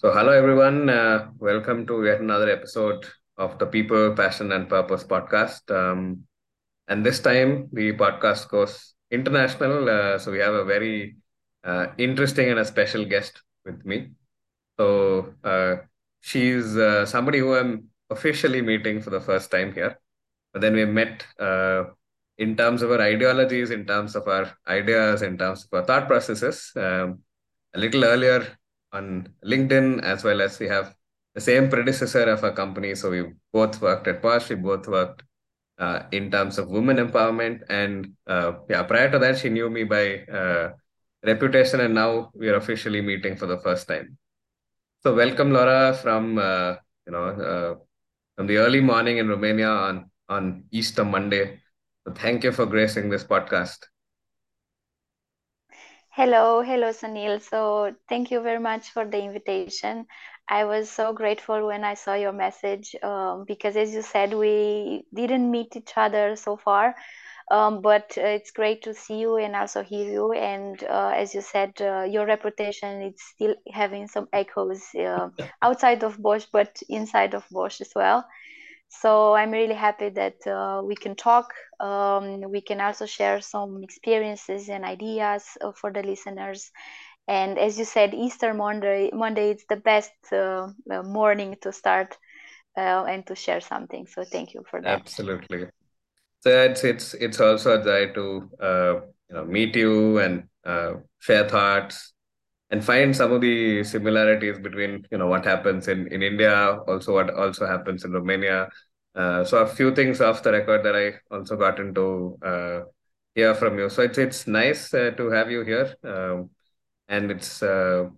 So, hello everyone. Uh, welcome to yet another episode of the People, Passion, and Purpose podcast. Um, and this time, the podcast goes international. Uh, so, we have a very uh, interesting and a special guest with me. So, uh, she's uh, somebody who I'm officially meeting for the first time here. But then we met uh, in terms of our ideologies, in terms of our ideas, in terms of our thought processes. Um, a little earlier on LinkedIn, as well as we have the same predecessor of our company. So we both worked at Bosch. We both worked uh, in terms of women empowerment. And uh, yeah, prior to that, she knew me by uh, reputation, and now we are officially meeting for the first time. So welcome, Laura, from uh, you know uh, from the early morning in Romania on on Easter Monday. So thank you for gracing this podcast. Hello, hello, Sunil. So thank you very much for the invitation. I was so grateful when I saw your message um, because, as you said, we didn't meet each other so far. Um, but uh, it's great to see you and also hear you. And uh, as you said, uh, your reputation is still having some echoes uh, outside of Bosch, but inside of Bosch as well. So I'm really happy that uh, we can talk. Um, we can also share some experiences and ideas uh, for the listeners. And as you said, Easter Monday, Monday is the best uh, uh morning to start uh, and to share something. So thank you for that. Absolutely. So it's it's it's also a joy to uh, you know meet you and share thoughts and find some of the similarities between you know what happens in in India, also what also happens in Romania. Uh, so a few things off the record that I also gotten to uh, hear from you. So it's it's nice uh, to have you here, um, and it's uh,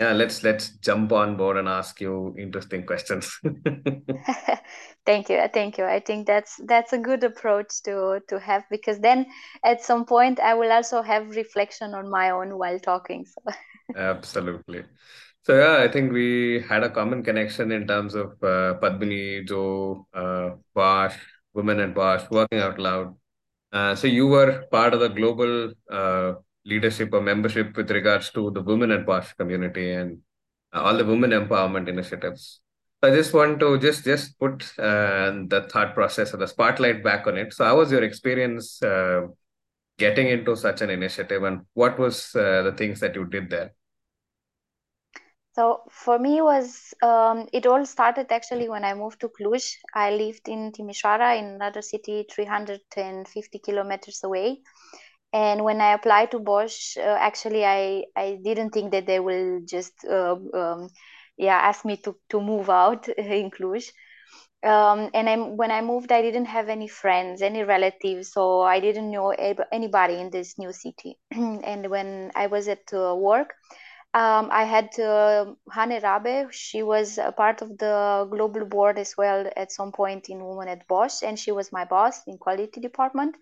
yeah. Let's let's jump on board and ask you interesting questions. thank you, thank you. I think that's that's a good approach to to have because then at some point I will also have reflection on my own while talking. So. Absolutely. So yeah, I think we had a common connection in terms of uh, Padmini, Joe, uh, Bosch, Women at Bosch, Working Out Loud. Uh, so you were part of the global uh, leadership or membership with regards to the Women at Bosch community and all the women empowerment initiatives. So I just want to just just put uh, the thought process or the spotlight back on it. So how was your experience uh, getting into such an initiative, and what was uh, the things that you did there? So for me was um, it all started actually when I moved to Cluj. I lived in Timișoara in another city 350 kilometers away. And when I applied to Bosch, uh, actually I, I didn't think that they will just uh, um, yeah ask me to, to move out in Cluj. Um, and I, when I moved, I didn't have any friends, any relatives, so I didn't know anybody in this new city. and when I was at uh, work, um, I had uh, Hane Rabe. She was a part of the global board as well at some point in Women at Bosch, and she was my boss in quality department.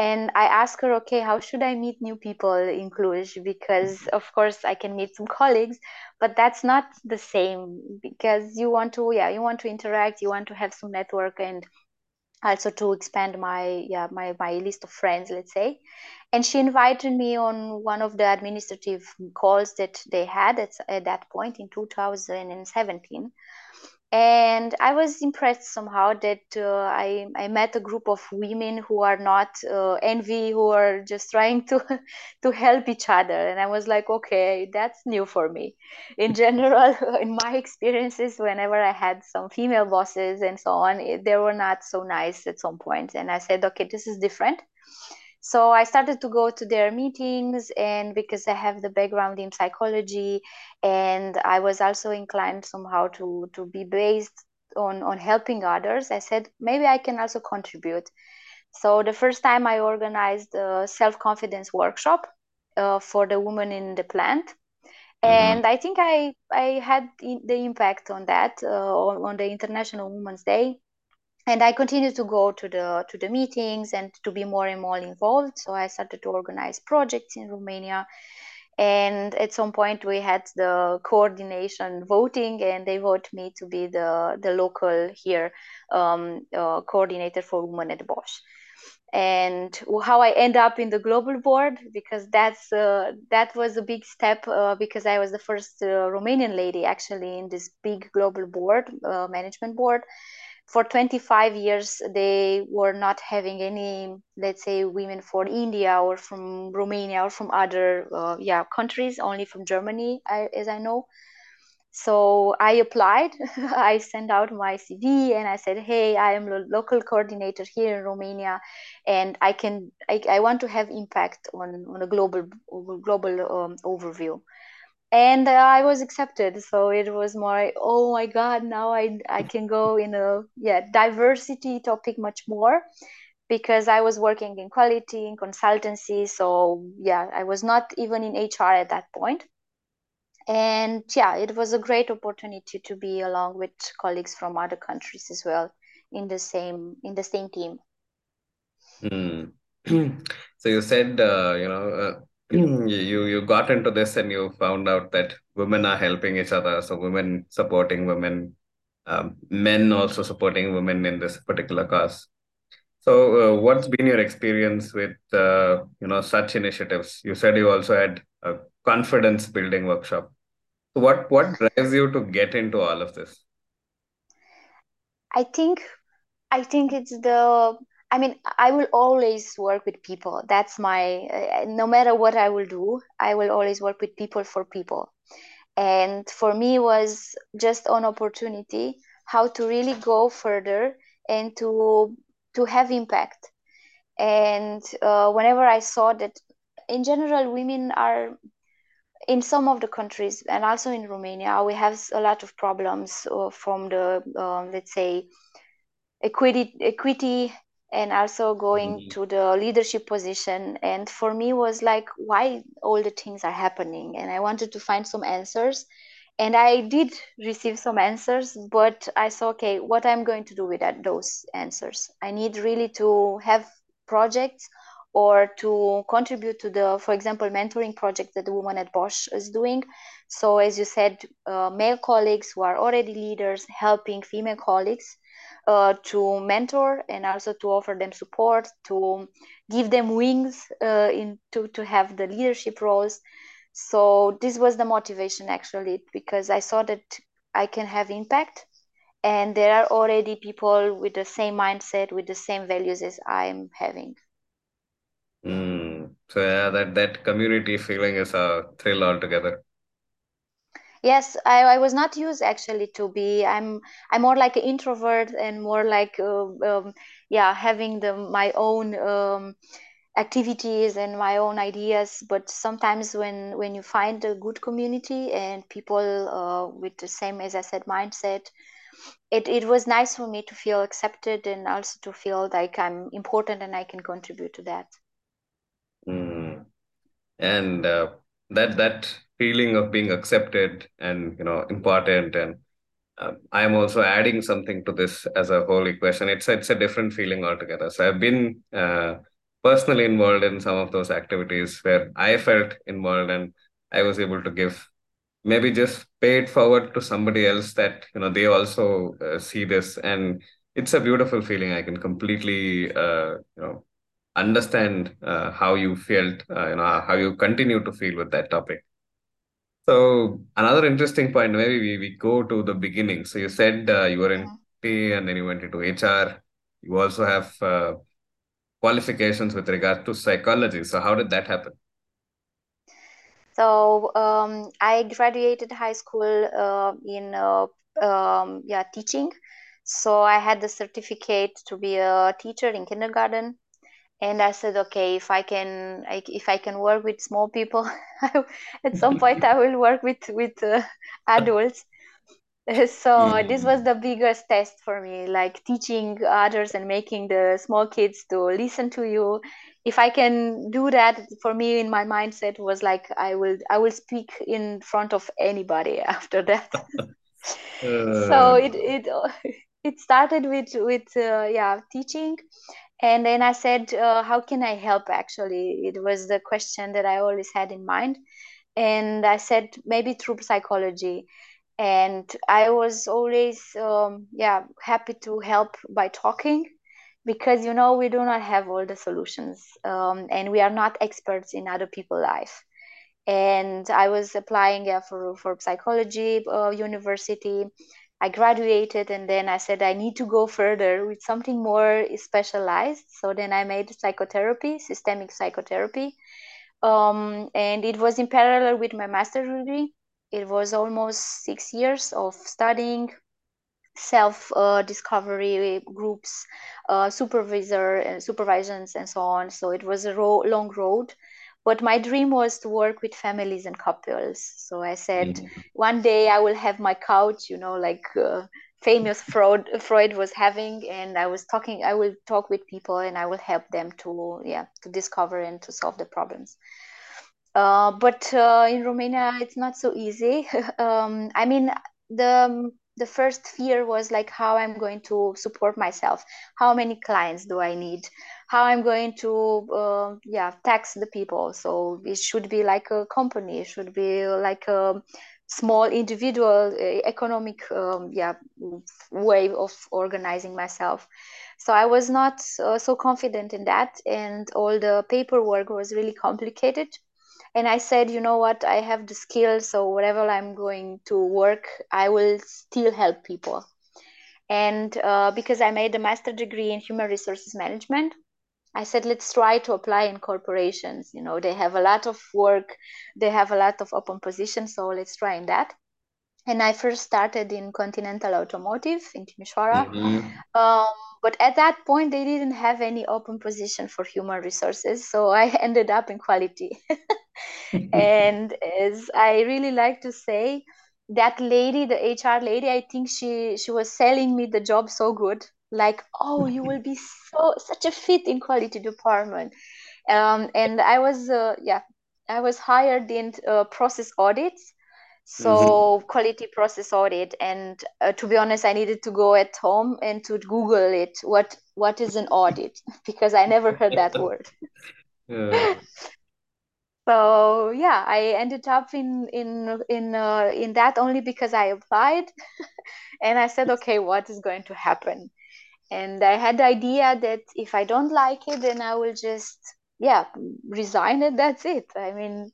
And I asked her, okay, how should I meet new people in Cluj? Because mm-hmm. of course I can meet some colleagues, but that's not the same because you want to, yeah, you want to interact, you want to have some network, and also to expand my yeah my my list of friends let's say. And she invited me on one of the administrative calls that they had at, at that point in 2017 and I was impressed somehow that uh, I, I met a group of women who are not uh, envy, who are just trying to to help each other. And I was like, okay, that's new for me. In general, in my experiences, whenever I had some female bosses and so on, they were not so nice at some point. And I said, okay, this is different. So I started to go to their meetings, and because I have the background in psychology, and I was also inclined somehow to to be based on on helping others, I said maybe I can also contribute. So the first time I organized a self confidence workshop uh, for the women in the plant, mm-hmm. and I think I I had the impact on that uh, on, on the International Women's Day and I continued to go to the to the meetings and to be more and more involved. So I started to organize projects in Romania. And at some point, we had the coordination voting, and they voted me to be the, the local here um, uh, coordinator for women at Bosch. and how I end up in the global board because that's uh, that was a big step uh, because I was the first uh, Romanian lady actually in this big global board uh, management board. For 25 years, they were not having any, let's say, women for India or from Romania or from other, uh, yeah, countries. Only from Germany, I, as I know so i applied i sent out my cv and i said hey i am a local coordinator here in romania and i can i, I want to have impact on, on a global global um, overview and i was accepted so it was more oh my god now i i can go in a yeah diversity topic much more because i was working in quality in consultancy so yeah i was not even in hr at that point and yeah it was a great opportunity to be along with colleagues from other countries as well in the same in the same team mm. so you said uh, you know uh, you you got into this and you found out that women are helping each other. So women supporting women um, men also supporting women in this particular cause. So uh, what's been your experience with uh, you know such initiatives? You said you also had a confidence building workshop. So what what drives you to get into all of this? I think I think it's the I mean I will always work with people. That's my uh, no matter what I will do, I will always work with people for people. And for me was just an opportunity how to really go further and to to have impact. And uh, whenever I saw that in general women are in some of the countries and also in Romania, we have a lot of problems uh, from the um, let's say equity, equity, and also going mm-hmm. to the leadership position. And for me, was like why all the things are happening, and I wanted to find some answers. And I did receive some answers, but I saw okay, what I'm going to do with that, those answers. I need really to have projects or to contribute to the, for example, mentoring project that the woman at Bosch is doing. So, as you said, uh, male colleagues who are already leaders helping female colleagues uh, to mentor and also to offer them support, to give them wings uh, in to, to have the leadership roles. So this was the motivation actually because I saw that I can have impact and there are already people with the same mindset with the same values as I'm having. Mm. So yeah, that that community feeling is a thrill altogether. Yes, I, I was not used actually to be. I'm I'm more like an introvert and more like uh, um, yeah, having the my own um, activities and my own ideas. But sometimes when when you find a good community and people uh, with the same as I said mindset, it it was nice for me to feel accepted and also to feel like I'm important and I can contribute to that. Mm. And uh, that that feeling of being accepted and you know important and uh, I'm also adding something to this as a whole equation. It's it's a different feeling altogether. So I've been uh, personally involved in some of those activities where I felt involved and I was able to give maybe just pay it forward to somebody else that you know they also uh, see this and it's a beautiful feeling. I can completely uh, you know understand uh, how you felt, uh, you know, how you continue to feel with that topic. So another interesting point, maybe we, we go to the beginning. So you said uh, you were in T and then you went into HR. You also have uh, qualifications with regard to psychology. So how did that happen? So um, I graduated high school uh, in uh, um, yeah teaching. So I had the certificate to be a teacher in kindergarten and i said okay if i can if i can work with small people at some point i will work with with uh, adults. So this was the biggest test for me like teaching others and making the small kids to listen to you. If i can do that for me in my mindset was like i will i will speak in front of anybody after that. Uh. so it it it started with with uh, yeah teaching and then i said uh, how can i help actually? It was the question that i always had in mind. And i said maybe through psychology. And i was always um, yeah happy to help by talking because you know we do not have all the solutions um, and we are not experts in other people's life. And i was applying uh, for for psychology uh, university i graduated and then i said i need to go further with something more specialized. So then i made psychotherapy systemic psychotherapy. Um, and it was in parallel with my master's degree. It was almost six years of studying self uh, discovery groups uh, supervisor and uh, supervisions and so on. So it was a ro- long road but my dream was to work with families and couples. So i said mm-hmm. one day i will have my couch you know like uh, famous freud freud was having and i was talking i will talk with people and i will help them to yeah to discover and to solve the problems. Uh, but uh, in romania it's not so easy. Um, i mean the the first fear was like how i'm going to support myself. How many clients do i need? How i'm going to uh, yeah tax the people? So it should be like a company. It should be like a small individual uh, economic um, yeah way of organizing myself. So i was not uh, so confident in that and all the paperwork was really complicated and i said you know what? I have the skills so whatever i'm going to work i will still help people. And uh, because i made a master degree in human resources management i said let's try to apply in corporations. You know they have a lot of work they have a lot of open positions so let's try in that and I first started in Continental Automotive in Timișoara. Mm-hmm. Um, but at that point, they didn't have any open position for human resources, so I ended up in quality. and as I really like to say, that lady, the HR lady, I think she she was selling me the job so good, like, oh, you will be so such a fit in quality department. Um, and I was, uh, yeah, I was hired in uh, process audits so mm-hmm. quality process audit and uh, to be honest i needed to go at home and to google it what what is an audit? Because i never heard that word. Yeah. so yeah i ended up in in in uh, in that only because i applied and i said okay what is going to happen? And i had the idea that if i don't like it then i will just yeah resign it that's it. I mean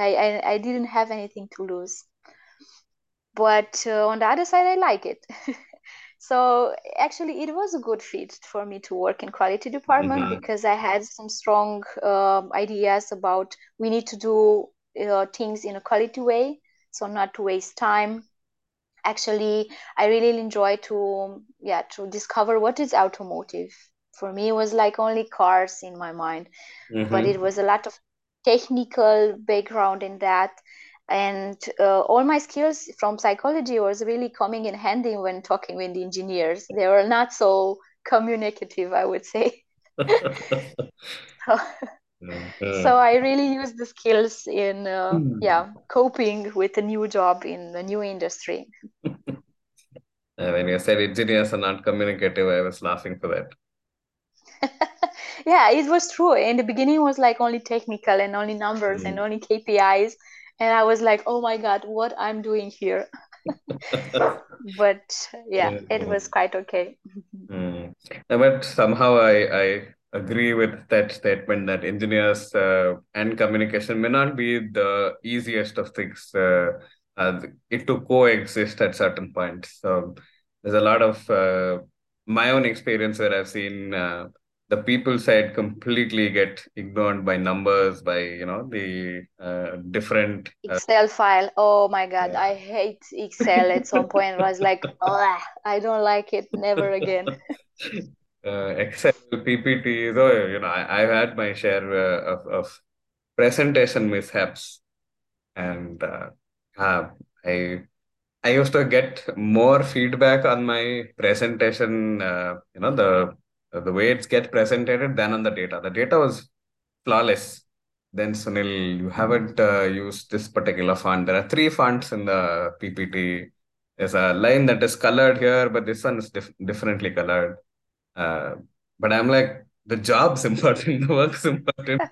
I, I, I didn't have anything to lose. But uh, on the other side, I like it. so actually, it was a good fit for me to work in quality department mm-hmm. because I had some strong um, ideas about we need to do uh, things in a quality way, so not to waste time. Actually, I really enjoy to yeah to discover what is automotive. For me, it was like only cars in my mind, mm-hmm. but it was a lot of technical background in that. And uh, all my skills from psychology was really coming in handy when talking with the engineers. They were not so communicative i would say. So, so, i really used the skills in uh, hmm. yeah coping with a new job in a new industry. When you said engineers are not communicative. I was laughing for that yeah it was true. In the beginning was like only technical and only numbers mm. and only kpis and i was like oh my god what i'm doing here? But yeah, yeah, it was quite okay. Mm. but somehow i i agree with that statement that engineers uh, and communication may not be the easiest of things uh, uh, it to coexist at certain points. So there's a lot of uh, my own experience where i've seen uh, the people side completely get ignored by numbers by you know the uh, different uh, excel file. Oh my god yeah. i hate excel at some point. I was like oh, i don't like it. Never again. Uh, excel ppts oh you know I, have had my share uh, of, of presentation mishaps. And uh, uh, i i used to get more feedback on my presentation you know the the way it's get presented than on the data. The data was flawless. Then Sunil, you haven't uh, used this particular font. There are three fonts in the PPT. There's a line that is colored here, but this one is dif- differently colored. Uh, but I'm like, the job's important, the work's important.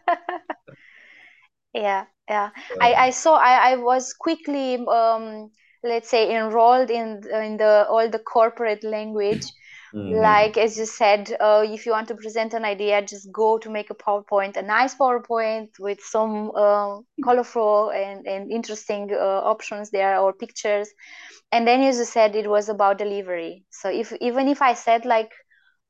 yeah, yeah. I, I saw. I, I was quickly, um, let's say, enrolled in in the all the corporate language Mm. like as you said uh, if you want to present an idea just go to make a powerpoint a nice powerpoint with some uh, colorful and, and interesting uh, options there or pictures and then as you said it was about delivery so if even if i said like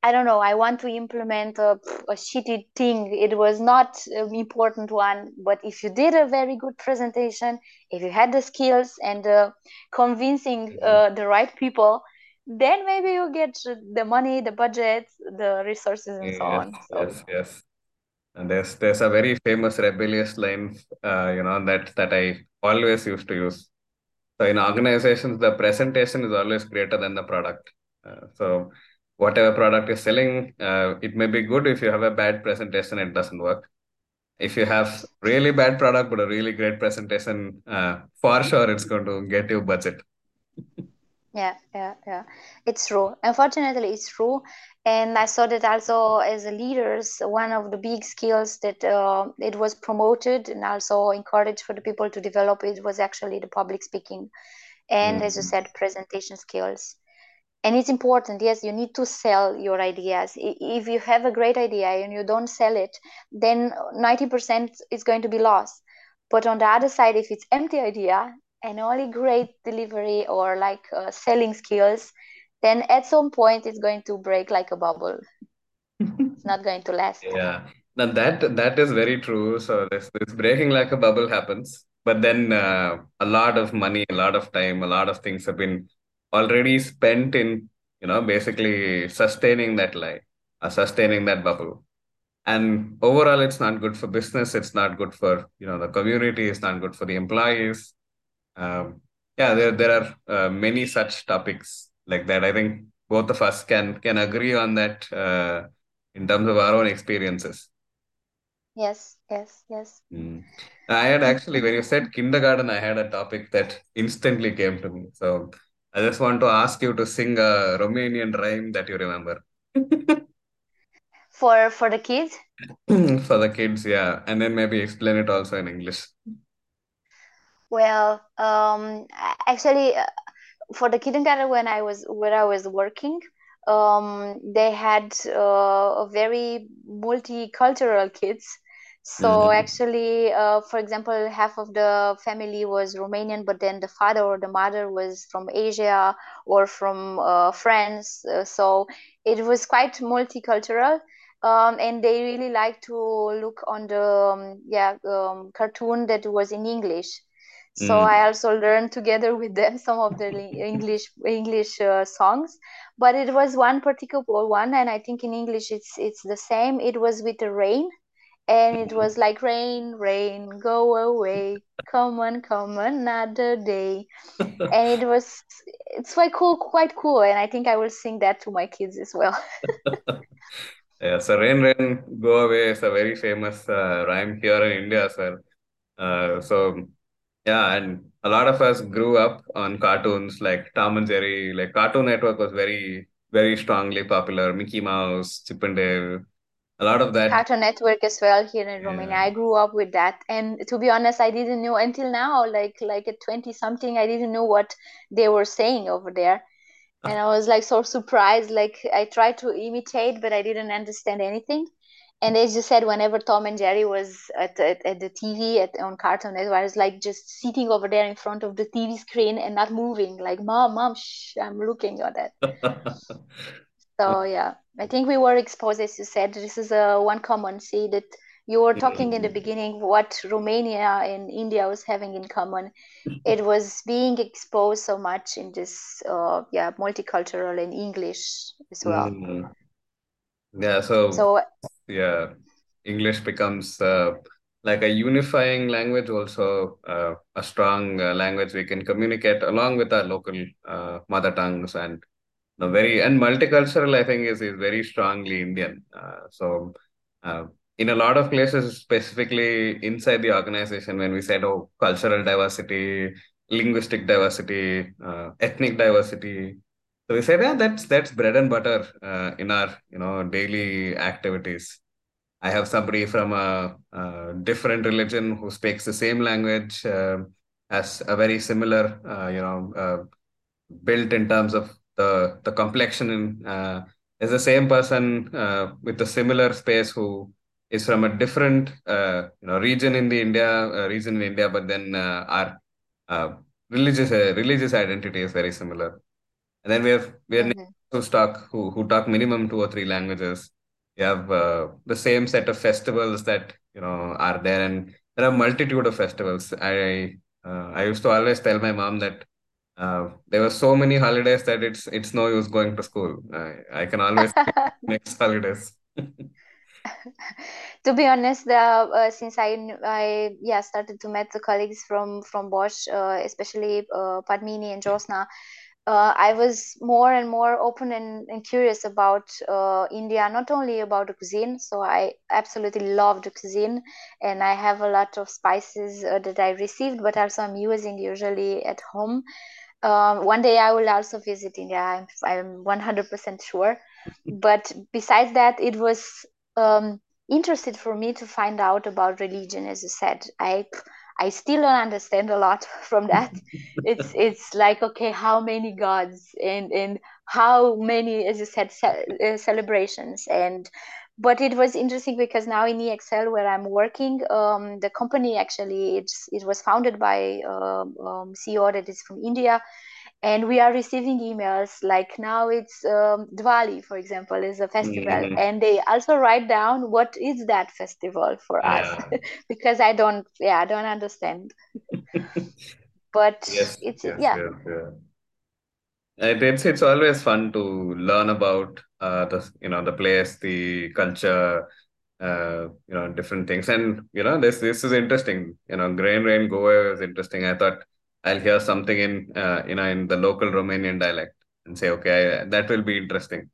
I don't know, I want to implement a, a shitty thing. It was not an important one, but if you did a very good presentation, if you had the skills and uh, convincing uh, the right people, then maybe you get the money, the budget, the resources, and so Yes, on. So yes, yes. And there's there's a very famous rebellious line, uh, you know, that that I always used to use. So in organizations, the presentation is always greater than the product. Uh, so whatever product is selling, uh, it may be good if you have a bad presentation, it doesn't work. If you have really bad product but a really great presentation, uh, for sure it's going to get you budget. Yeah, yeah, yeah. It's true. Unfortunately, it's true. And I saw that also as a leaders, one of the big skills that uh, it was promoted and also encouraged for the people to develop it was actually the public speaking and, as you Mm. said, presentation skills. And it's important, yes, you need to sell your ideas. If you have a great idea and you don't sell it, then 90% is going to be lost. But on the other side, if it's empty idea and only great delivery or like uh, selling skills, then at some point it's going to break like a bubble. It's not going to last. Yeah, now that that is very true. So this this breaking like a bubble happens, but then uh, a lot of money, a lot of time, a lot of things have been already spent in you know basically sustaining that lie, uh, sustaining that bubble. And overall, it's not good for business. It's not good for you know the community. It's not good for the employees. Um, yeah, there there are uh, many such topics like that. I think both of us can can agree on that uh, in terms of our own experiences. Yes, yes, yes. Mm. I had actually, when you said kindergarten, I had a topic that instantly came to me. So I just want to ask you to sing a Romanian rhyme that you remember For for the kids, for the kids, yeah, and then maybe explain it also in English. Well, um, actually, uh, for the kindergarten when I was where I was working, um, they had uh, a very multicultural kids. So Mm. actually, uh, for example, half of the family was Romanian, but then the father or the mother was from Asia or from uh, France. Uh, so it was quite multicultural. Um, and they really like to look on the um, yeah um, cartoon that was in English. So I Mm. also learned together with them some of the English English uh, songs, but it was one particular one, and I think in English it's it's the same. It was with the rain, and it was like rain, rain, go away, come on, come another day, and it was it's quite cool, quite cool, and I think I will sing that to my kids as well. Yeah, so Rain Rain Go Away is a very famous uh, rhyme here in India as well. Uh, so yeah, and a lot of us grew up on cartoons like Tom and Jerry. Like Cartoon Network was very, very strongly popular. Mickey Mouse, Chip and Dale, a lot of that. Cartoon Network as well here in Romania. Yeah. I grew up with that, and to be honest, I didn't know until now, like like at 20 something, I didn't know what they were saying over there. And ah. I was like so surprised, like I tried to imitate, but I didn't understand anything. And as you said, whenever Tom and Jerry was at, at, at the TV at on Cartoon Network, I was like just sitting over there in front of the TV screen and not moving, like mom, mom, shh, I'm looking at that. So yeah, I think we were exposed, as you said. This is a one common see that you were talking in the beginning what Romania and India was having in common. It was being exposed so much in this uh, yeah multicultural and English as well. Mm. Yeah, so So yeah, English becomes uh, like a unifying language, also uh, a strong uh, language we can communicate along with our local uh, mother tongues and No, very and multicultural, I think, is, is very strongly Indian. Uh, so, uh, in a lot of places, specifically inside the organization, when we said, oh, cultural diversity, linguistic diversity, ethnic diversity, so we said, yeah, that's that's bread and butter uh, in our you know daily activities. I have somebody from a, a different religion who speaks the same language, uh, has a very similar, uh, you know, uh, built in terms of the the complexion and uh, there's the same person uh, with a similar space who is from a different you know region in the India region in India, but then our religious religious identity is very similar. And then we have we have Mm-hmm. who talk who who talk minimum two or three languages. We have uh, the same set of festivals that you know are there, and there are multitude of festivals. I uh, I used to always tell my mom that uh, there were so many holidays that it's it's no use going to school. I, I can always next holidays. to be honest, the, uh, since I I yeah started to meet the colleagues from from Bosch, uh, especially uh, Padmini and Josna, uh, I was more and more open and, and curious about uh, India, not only about the cuisine. So I absolutely love the cuisine, and I have a lot of spices uh, that I received, but also I'm using usually at home. Um, one day I will also visit India. I'm I'm 100% sure. But besides that, it was um, interested for me to find out about religion. As you said, I I still don't understand a lot from that. It's it's like okay, how many gods and and how many, as you said, ce- uh, celebrations and. But it was interesting because now in EXL where I'm working, um, the company actually it's it was founded by um, um, CEO that is from India, and we are receiving emails like now it's um, Diwali, for example, is a festival, Mhm. and they also write down what is that festival for us because I don't, yeah, I don't understand. But Yes, it's yes, yeah, yes, yeah. It, it's it's always fun to learn about uh, the you know the place, the culture, uh, you know different things, and you know this this is interesting. You know, Grain Rain Goa is interesting. I thought I'll hear something in uh, you know in the local Romanian dialect and say, okay, that will be interesting.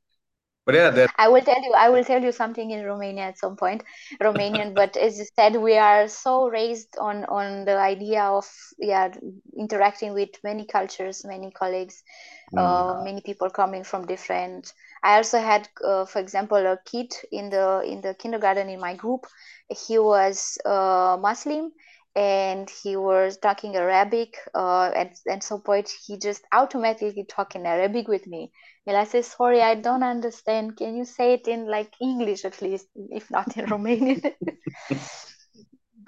But yeah, there. I will tell you, I will tell you something in Romania at some point, Romanian. But as you said, we are so raised on on the idea of yeah interacting with many cultures, many colleagues, uh, Mm, many people coming from different. I also had, uh, for example, a kid in the in the kindergarten in my group. He was uh, Muslim and he was talking Arabic. Uh, at at some point, he just automatically talking Arabic with me and I say, sorry, I don't understand. Can you say it in like English at least, if not in Romanian?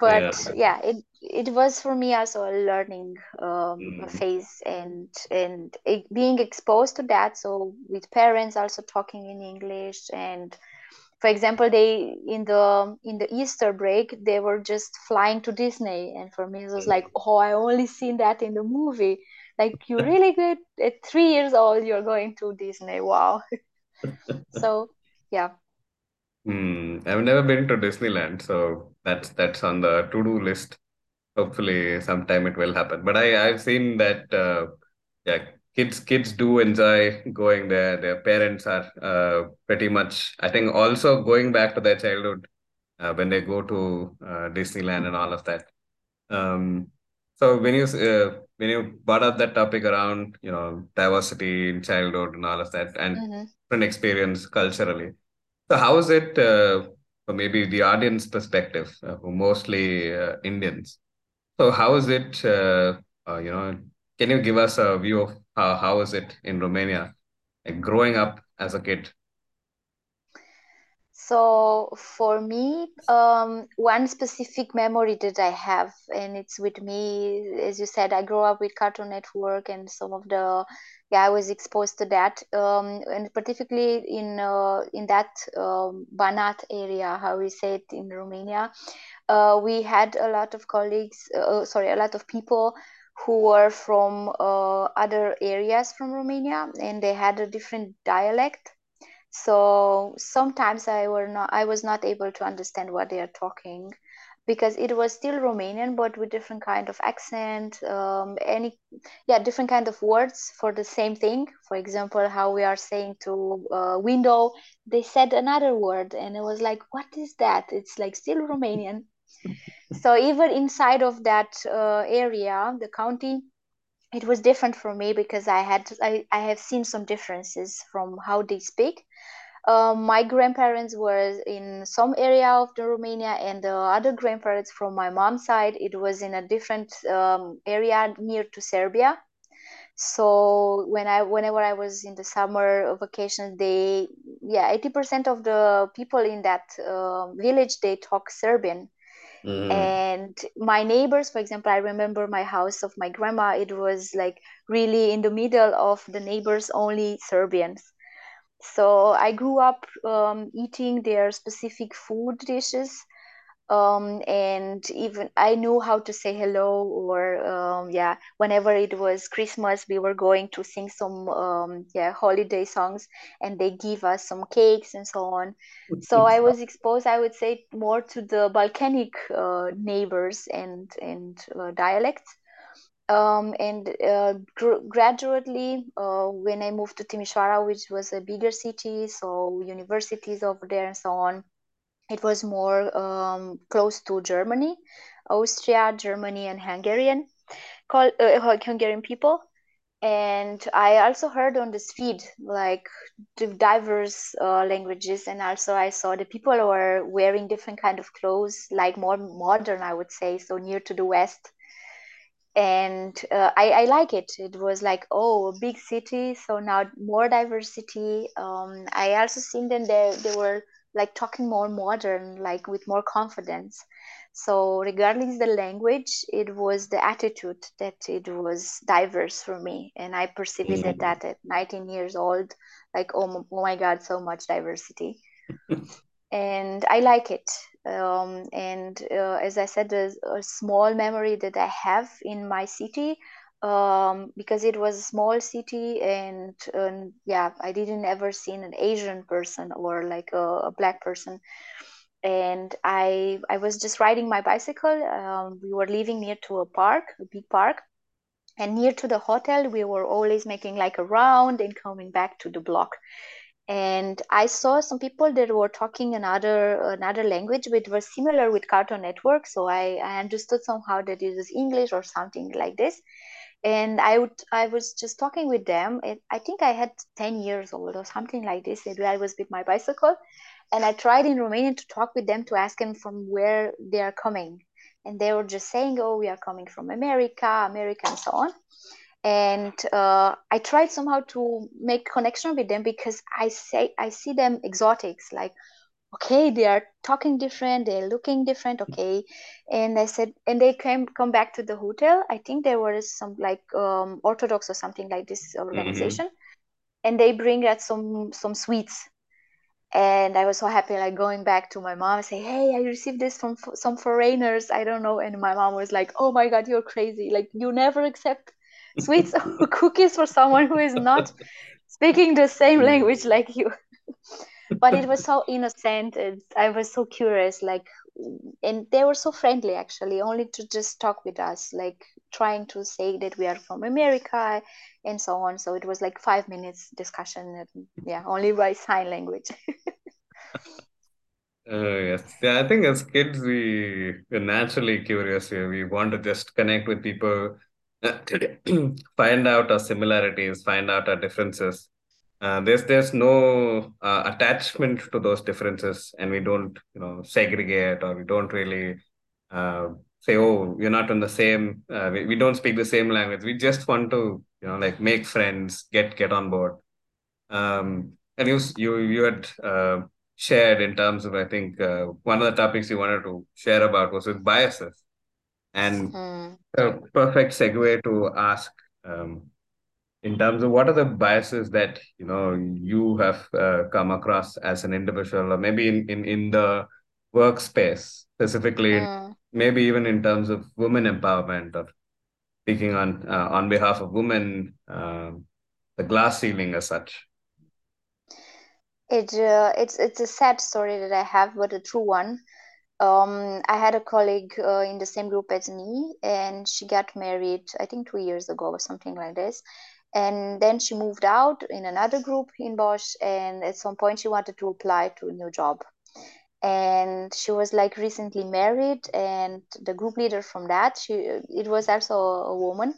yeah. But yeah, it it was for me also a learning um, Mm, phase and and it, being exposed to that. So with parents also talking in English and for example, they in the in the Easter break they were just flying to Disney, and for me it was like, mm. oh, I only seen that in the movie. Like you really good at three years old, you're going to Disney. Wow. So yeah. Hmm. I've never been to Disneyland, so that's that's on the to-do list. Hopefully, sometime it will happen. But I I've seen that uh, yeah, kids kids do enjoy going there. Their parents are uh, pretty much I think also going back to their childhood uh, when they go to uh, Disneyland and all of that. Um, so when you uh, when you brought up that topic around you know diversity in childhood and all of that and hmm different experience culturally. So how is it, uh, for maybe the audience perspective, uh, who mostly uh, Indians? So how is it, uh, uh, you know, can you give us a view of how, how is it in Romania, like growing up as a kid? So for me, um, one specific memory that I have, and it's with me, as you said, I grew up with Cartoon Network and some of the, yeah, I was exposed to that, um, and particularly in uh, in that um, Banat area, how we say it in Romania, uh, we had a lot of colleagues, uh, sorry, a lot of people who were from uh, other areas from Romania, and they had a different dialect so sometimes I were not I was not able to understand what they are talking because it was still Romanian but with different kind of accent, um, any yeah different kind of words for the same thing. For example, how we are saying to uh, window, they said another word and it was like, what is that? It's like still Romanian. So even inside of that uh, area, the county, it was different for me because I had I, I have seen some differences from how they speak um, my grandparents were in some area of the Romania, and the other grandparents from my mom's side, it was in a different um, area near to Serbia. so when i whenever i was in the summer vacation they yeah 80% of the people in that uh, village they talk serbian Mm. and my neighbors for example i remember my house of my grandma. It was like really in the middle of the neighbors only serbians. So i grew up um, eating their specific food dishes um, and even I knew how to say hello or um, yeah whenever it was Christmas we were going to sing some um, yeah holiday songs and they give us some cakes and so on. So I was exposed I would say more to the Balkanic uh, neighbors and and uh, dialects. Um, and uh, gr- gradually uh, when I moved to Timisoara which was a bigger city so universities over there and so on it was more um, close to Germany, Austria, Germany, and Hungarian, called uh, Hungarian people. And I also heard on the street like the diverse uh, languages, and also I saw the people were wearing different kind of clothes, like more modern, I would say, so near to the west. And uh, I, I like it. It was like, oh, a big city, so now more diversity. Um, I also seen them there. They were like talking more modern, like with more confidence. So regardless the language, it was the attitude that it was diverse for me, and I perceived it at that at 19 years old, like oh, my- oh my god, so much diversity, and I like it. Um, and uh, as I said, there's a small memory that I have in my city um, because it was a small city and, and yeah, I didn't ever seen an Asian person or like a, a black person. And I I was just riding my bicycle. Um, we were living near to a park, a big park, and near to the hotel. We were always making like a round and coming back to the block and I saw some people that were talking another another language which was similar with Cartoon Network. So I, I understood somehow that it was English or something like this. And I would I was just talking with them. And I think I had 10 years old or something like this. And I was with my bicycle. And I tried in Romanian to talk with them to ask them from where they are coming. And they were just saying, oh, we are coming from America, America, and so on and uh, I tried somehow to make connection with them because I say I see them exotics like okay they are talking different they're looking different okay. And I said and they came come back to the hotel. I think there was some like um, Orthodox or something like this organization. Mm-hmm. and they bring us some some sweets. And I was so happy like going back to my mom and say hey I received this from f- some foreigners I don't know. And my mom was like oh my god you're crazy. Like you never accept sweets or cookies for someone who is not speaking the same language like you but it was so innocent and i was so curious like and they were so friendly actually only to just talk with us like trying to say that we are from america and so on so it was like five minutes discussion and, yeah only by sign language Oh, yes. Yeah, I think as kids, we, we're naturally curious. We, we want to just connect with people, uh, find out our similarities, find out our differences. Uh, there's there's no uh, attachment to those differences, and we don't you know segregate or we don't really uh, say, oh, you're not on the same. Uh, we, we don't speak the same language. We just want to you know like make friends, get get on board. Um, and you you you had uh, shared in terms of I think uh, one of the topics you wanted to share about was with biases, and mm. a perfect segue to ask. Um, in terms of what are the biases that you know you have uh, come across as an individual or maybe in, in, in the workspace specifically Mm. maybe even in terms of women empowerment or speaking on uh, on behalf of women um, the glass ceiling as such it uh, it's it's a sad story that i have but a true one um, I had a colleague uh, in the same group as me, and she got married, I think, two years ago or something like this. And then she moved out in another group in Bosch, and at some point she wanted to apply to a new job. And she was like recently married, and the group leader from that, she it was also a woman.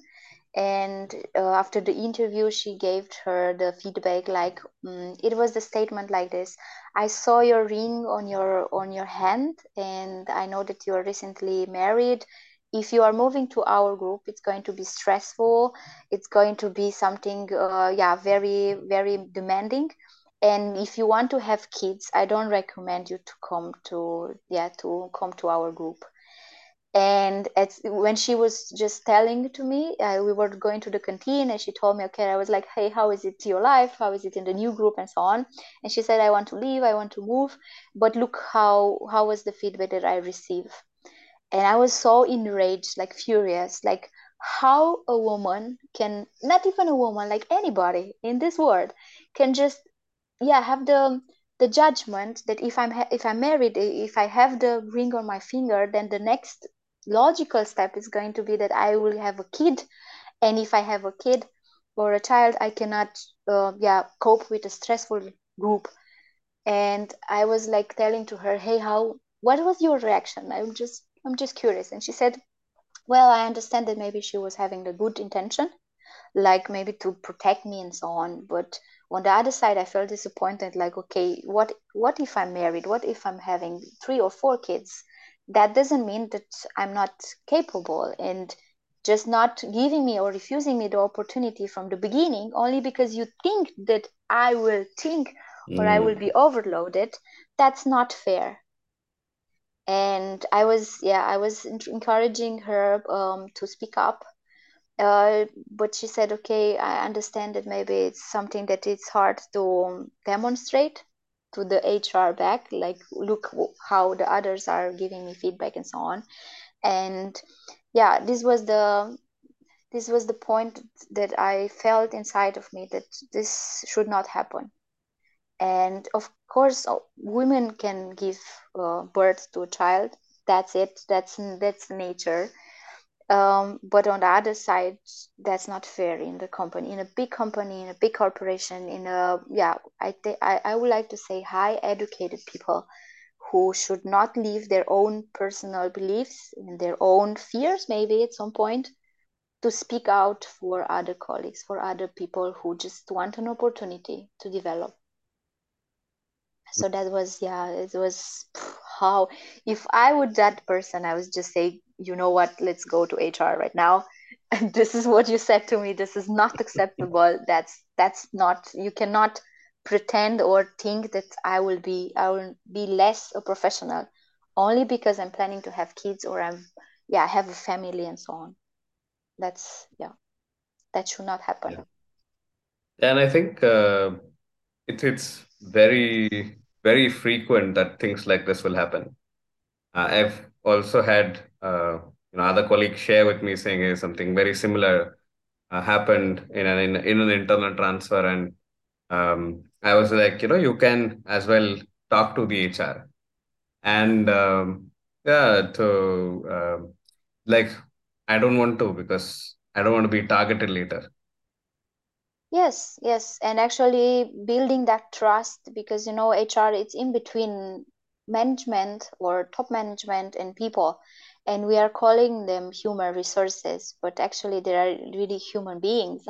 And uh, after the interview, she gave her the feedback like um, it was the statement like this: "I saw your ring on your on your hand, and I know that you are recently married." If you are moving to our group it's going to be stressful. It's going to be something uh, yeah very very demanding. And if you want to have kids i don't recommend you to come to yeah to come to our group. And it's when she was just telling to me uh, we were going to the canteen and she told me okay i was like hey how is it your life? How is it in the new group? and so on. And she said i want to leave. I want to move. But look how how was the feedback that i receive and i was so enraged like furious like how a woman can not even a woman like anybody in this world can just yeah have the the judgment that if i'm if i'm married if i have the ring on my finger then the next logical step is going to be that i will have a kid. And if i have a kid or a child i cannot uh, yeah cope with a stressful group. And i was like telling to her hey how what was your reaction? I'm just i'm just curious. And she said well i understand that maybe she was having a good intention like maybe to protect me and so on. But on the other side i felt disappointed like okay what what if i'm married? What if i'm having three or four kids? That doesn't mean that i'm not capable. And just not giving me or refusing me the opportunity from the beginning only because you think that i will think or i will Mm. be overloaded that's not fair and i was yeah i was encouraging her um, to speak up uh, but she said, okay, I understand that maybe it's something that it's hard to demonstrate to the HR back, like look how the others are giving me feedback and so on. And yeah, this was the this was the point that I felt inside of me that this should not happen. And of course, women can give uh, birth to a child. That's it. That's that's nature um, but on the other side, that's not fair in the company, in a big company, in a big corporation, in a yeah. I think I, I would like to say high educated people who should not leave their own personal beliefs and their own fears, maybe at some point, to speak out for other colleagues, for other people who just want an opportunity to develop. So that was yeah, it was how if I would that person, I would just say, you know what, let's go to HR right now. And this is what you said to me. This is not acceptable. That's that's not you cannot pretend or think that I will be I will be less a professional only because I'm planning to have kids or I'm yeah, i have a family and so on. That's yeah, that should not happen. Yeah. And I think uh, it, it's very, very frequent that things like this will happen. Uh, I've also had uh, you know other colleagues share with me saying hey, something very similar uh, happened in an in, in an internal transfer, and um, I was like, you know, you can as well talk to the HR and um, yeah, to um like I don't want to because I don't want to be targeted later. Yes, yes, and actually building that trust because you know HR it's in between management or top management and people, and we are calling them human resources, but actually they are really human beings,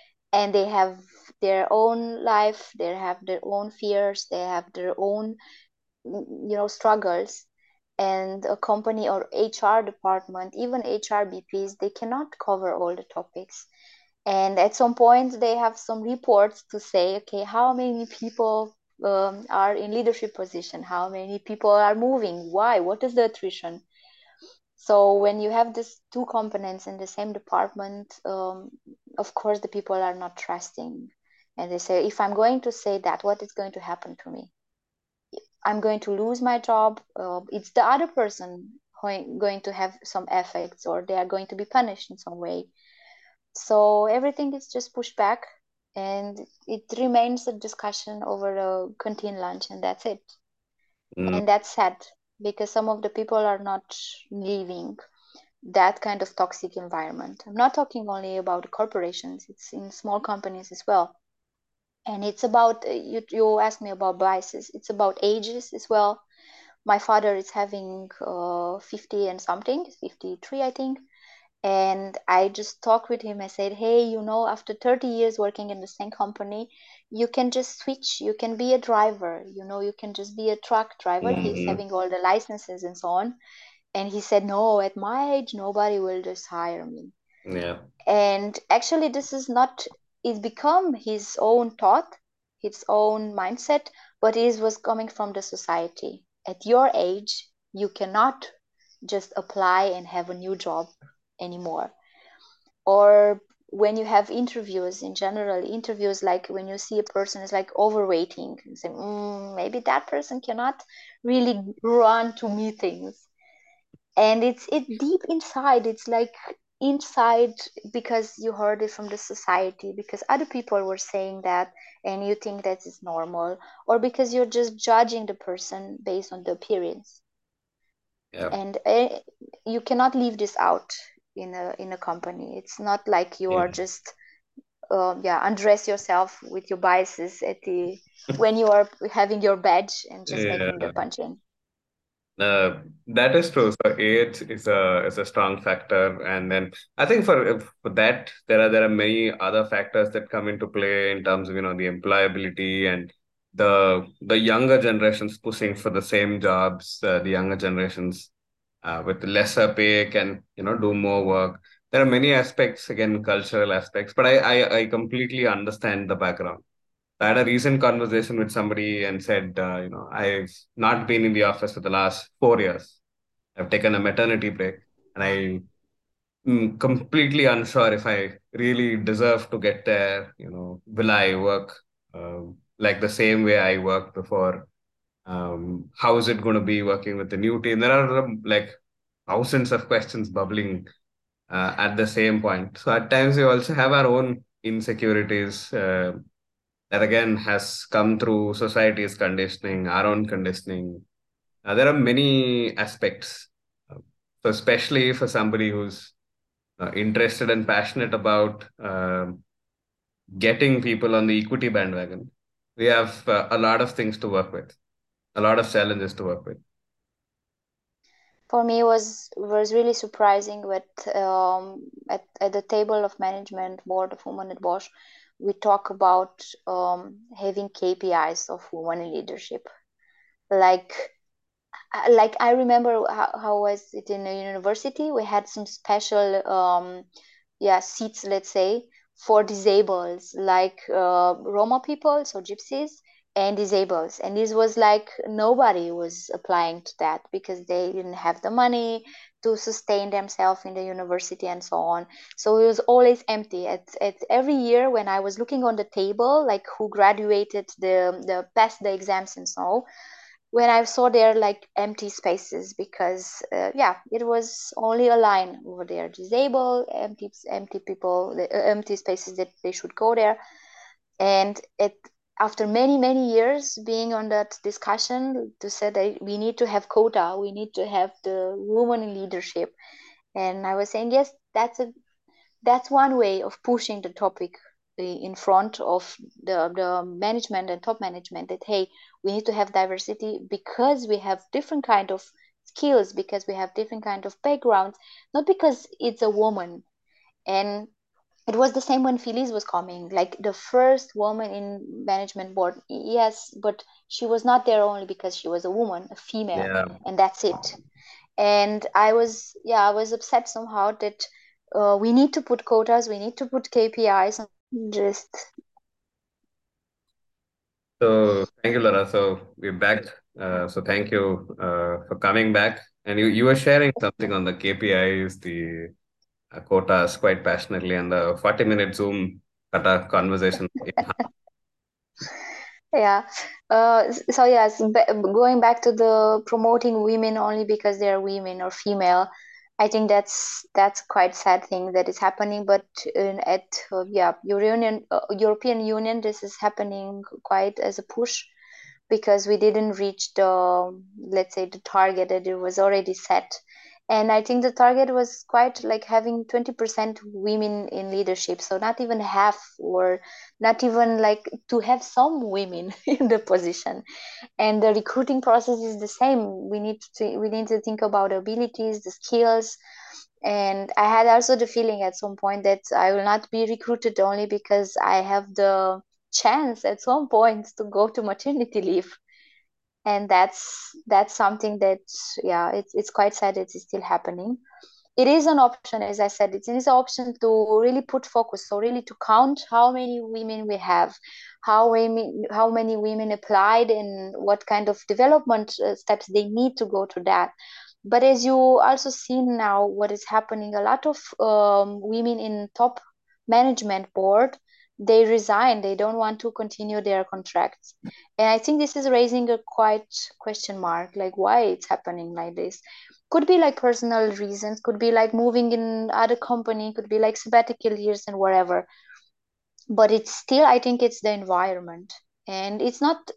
and they have their own life, they have their own fears, they have their own you know struggles, and a company or HR department, even HR BPs, they cannot cover all the topics and at some point they have some reports to say okay how many people um, are in leadership position? How many people are moving? Why? What is the attrition? So when you have these two components in the same department um, of course the people are not trusting. And they say if i'm going to say that what is going to happen to me? I'm going to lose my job. Uh, it's the other person going to have some effects or they are going to be punished in some way so everything is just pushed back and it remains a discussion over a canteen lunch and that's it. Mm, And that's sad because some of the people are not leaving that kind of toxic environment. I'm not talking only about corporations, it's in small companies as well. And it's about, you, you asked me about biases, it's about ages as well. My father is having uh, 50 and something, 53, I think and i just talked with him. I said hey you know after 30 years working in the same company you can just switch. You can be a driver. You know you can just be a truck driver. He's mm, having all the licenses and so on. And he said no at my age nobody will just hire me. Yeah. And actually this is not it's become his own thought his own mindset but it was coming from the society. At your age you cannot just apply and have a new job anymore. Or when you have interviews in general interviews like when you see a person is like overweighting and say mm, maybe that person cannot really run to meetings. And it's it deep inside it's like inside because you heard it from the society because other people were saying that and you think that is normal or because you're just judging the person based on the appearance. Yeah. And uh, you cannot leave this out in a in a company it's not like you yeah. are just uh, yeah undress yourself with your biases at the when you are having your badge and just yeah. making the punch in uh, that is true. So age is a is a strong factor, and then I think for for that there are there are many other factors that come into play in terms of you know the employability and the the younger generations pushing for the same jobs. Uh, the younger generations uh, with lesser pay can you know do more work. There are many aspects again, cultural aspects, but I I, I completely understand the background. I had a recent conversation with somebody and said, uh, you know, I've not been in the office for the last four years. I've taken a maternity break, and I'm completely unsure if I really deserve to get there. You know, will I work uh, like the same way I worked before? Um, how is it going to be working with the new team? There are um, like thousands of questions bubbling uh, at the same point. So at times we also have our own insecurities. Uh, that again has come through society's conditioning, our own conditioning. Uh, there are many aspects. So especially for somebody who's uh, interested and passionate about um, getting people on the equity bandwagon, we have uh, a lot of things to work with, a lot of challenges to work with. For me, was was really surprising. With um, at at the table of management board of women at Bosch, we talk about um, having KPIs of women in leadership. Like, like I remember how, how was it in a university? We had some special, um, yeah, seats, let's say, for disabled, like uh, Roma people, so gypsies, and disabled. And this was like nobody was applying to that because they didn't have the money, to sustain themselves in the university and so on. So it was always empty. At, at every year when I was looking on the table, like who graduated the the passed the exams and so, when I saw there like empty spaces because uh, yeah, it was only a line over there, disabled, empty empty people, the, uh, empty spaces that they should go there, and it after many many years being on that discussion to say that we need to have quota we need to have the woman in leadership. And i was saying yes that's a that's one way of pushing the topic in front of the, the management and top management that hey we need to have diversity because we have different kind of skills because we have different kind of backgrounds not because it's a woman. And it was the same when Filiz was coming, like the first woman in management board. Yes, but she was not there only because she was a woman, a female, yeah. and that's it. And I was, yeah, I was upset somehow that uh, we need to put quotas, we need to put KPIs, and just. So thank you, Laura. So we're back. Uh, so thank you uh, for coming back. And you, you were sharing something on the KPIs, the quotas quite passionately and the 40 minute Zoom kata conversation. yeah. Uh, so yes, going back to the promoting women only because they're women or female, I think that's that's quite sad thing that is happening. But in, at uh, yeah European uh, European Union, this is happening quite as a push because we didn't reach the let's say the target that it was already set and i think the target was quite like having 20% women in leadership. So not even half or not even like to have some women in the position. And the recruiting process is the same. We need to we need to think about abilities the skills. And i had also the feeling at some point that i will not be recruited only because i have the chance at some point to go to maternity leave and that's that's something that yeah it's it's quite sad it's still happening. It is an option as i said it is an option to really put focus so really to count how many women we have how women how many women applied and what kind of development uh, steps they need to go to that. But as you also see now what is happening a lot of um, women in top management board they resign they don't want to continue their contracts. And i think this is raising a quite question mark like why it's happening like this. Could be like personal reasons could be like moving in other company could be like sabbatical years and whatever. But it's still i think it's the environment. And it's not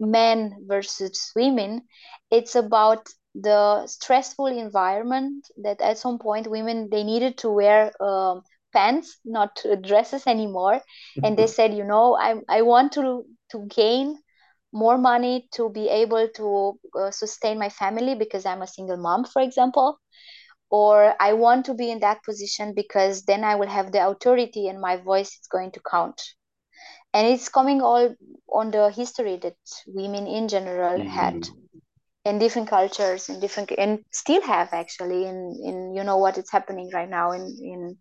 men versus women. It's about the stressful environment that at some point women they needed to wear um, pants not dresses anymore. And they said you know i i want to to gain more money to be able to uh, sustain my family because i'm a single mom for example. Or i want to be in that position because then i will have the authority and my voice is going to count. And it's coming all on the history that women in general mm-hmm. had in different cultures in different and still have actually in in you know what is happening right now in in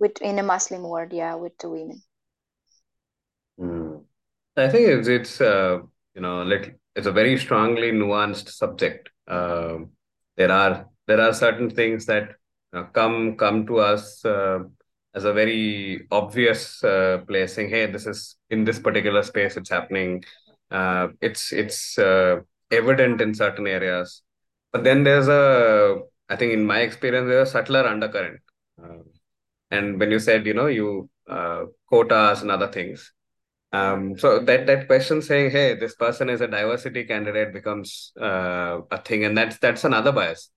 with in a muslim world yeah with the women. Mm. i think it's it's uh, you know like it's a very strongly nuanced subject. Uh, there are there are certain things that uh, come come to us uh, as a very obvious uh, place saying hey this is in this particular space it's happening. Uh, it's it's uh, evident in certain areas. But then there's a i think in my experience there's a subtler undercurrent. Uh, and when you said you know you uh, quotas and other things um, so that that question saying hey this person is a diversity candidate becomes uh, a thing. And that's that's another bias.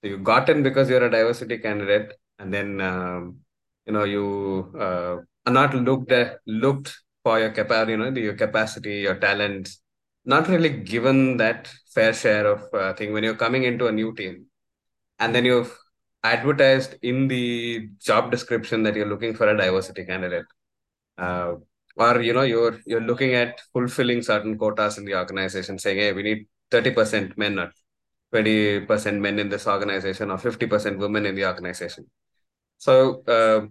So you got in because you're a diversity candidate and then um, you know you uh, are not looked at, looked for your capacity you know your capacity your talents not really given that fair share of uh, thing when you're coming into a new team. And then you've advertised in the job description that you're looking for a diversity candidate uh, or you know you're you're looking at fulfilling certain quotas in the organization saying hey we need 30% men or 20% men in this organization or 50% women in the organization so uh,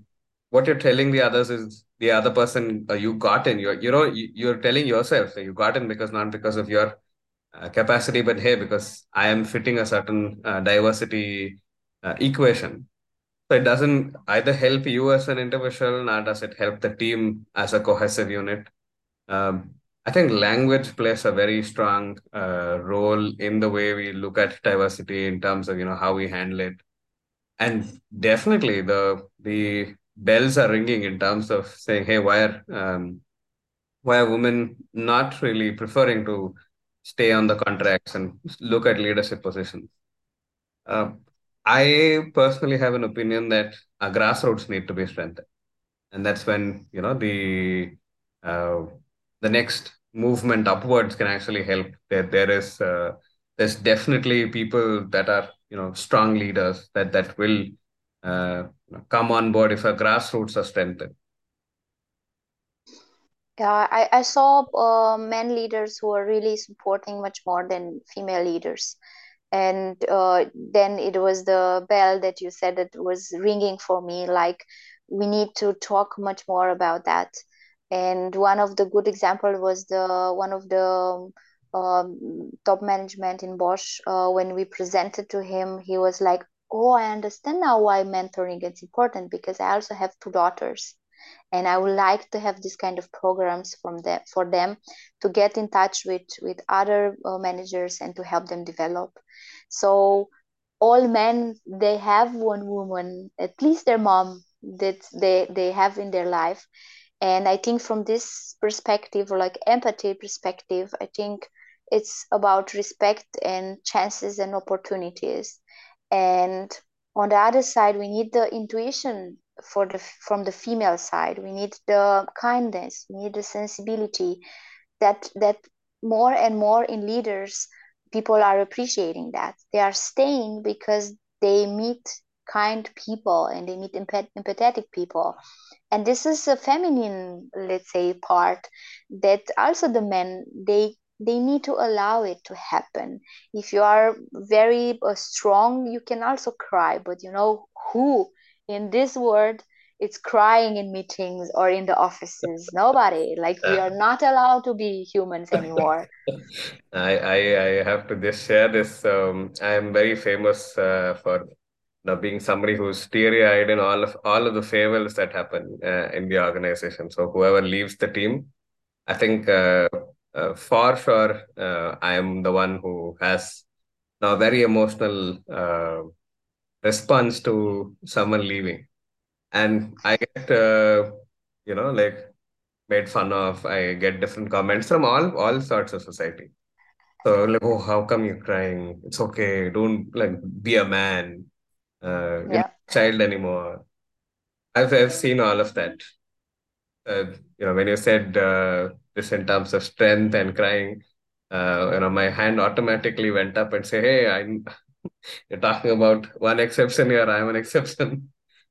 what you're telling the others is the other person uh, you got in. You're you know you, you're telling yourself that you got in because not because of your uh, capacity, but hey, because I am fitting a certain uh, diversity uh, equation. So it doesn't either help you as an individual, nor does it help the team as a cohesive unit. Um, I think language plays a very strong uh, role in the way we look at diversity in terms of you know how we handle it and definitely the the bells are ringing in terms of saying, hey, why are um, why are women not really preferring to stay on the contracts and look at leadership positions? Uh, I personally have an opinion that our grassroots need to be strengthened, and that's when you know the uh, the next movement upwards can actually help. There, there is uh, there's definitely people that are you know strong leaders that that will uh, come on board if a grassroots are strengthened. Yeah i, I saw uh, men leaders who are really supporting much more than female leaders and uh, then it was the bell that you said that was ringing for me like we need to talk much more about that. And one of the good example was the one of the um, top management in Bosch, uh, when we presented to him, he was like, "Oh, I understand now why mentoring is important because I also have two daughters, and I would like to have this kind of programs from them for them to get in touch with with other uh, managers and to help them develop." So all men they have one woman, at least their mom that they they have in their life and i think from this perspective like empathy perspective i think it's about respect and chances and opportunities and on the other side we need the intuition for the from the female side we need the kindness we need the sensibility that that more and more in leaders people are appreciating that. They are staying because they meet kind people and they meet empath- empathetic people. And this is a feminine let's say part that also the men they they need to allow it to happen. If you are very uh, strong you can also cry but you know who in this world it's crying in meetings or in the offices nobody like we are not allowed to be humans anymore I, I I have to just share this. Um, I am very famous uh, for now being somebody who's teary-eyed in all of all of the farewells that happen uh, in the organization. So whoever leaves the team, I think uh, uh, for sure uh, I am the one who has now very emotional uh, response to someone leaving, and I get uh, you know like made fun of. I get different comments from all all sorts of society. So like, oh, how come you're crying? It's okay. Don't like be a man. Uh, you're not yeah child anymore. I've I've seen all of that. Uh, you know, when you said uh, this in terms of strength and crying, uh, you know, my hand automatically went up and say, "Hey, I'm." You're talking about one exception here. I'm an exception,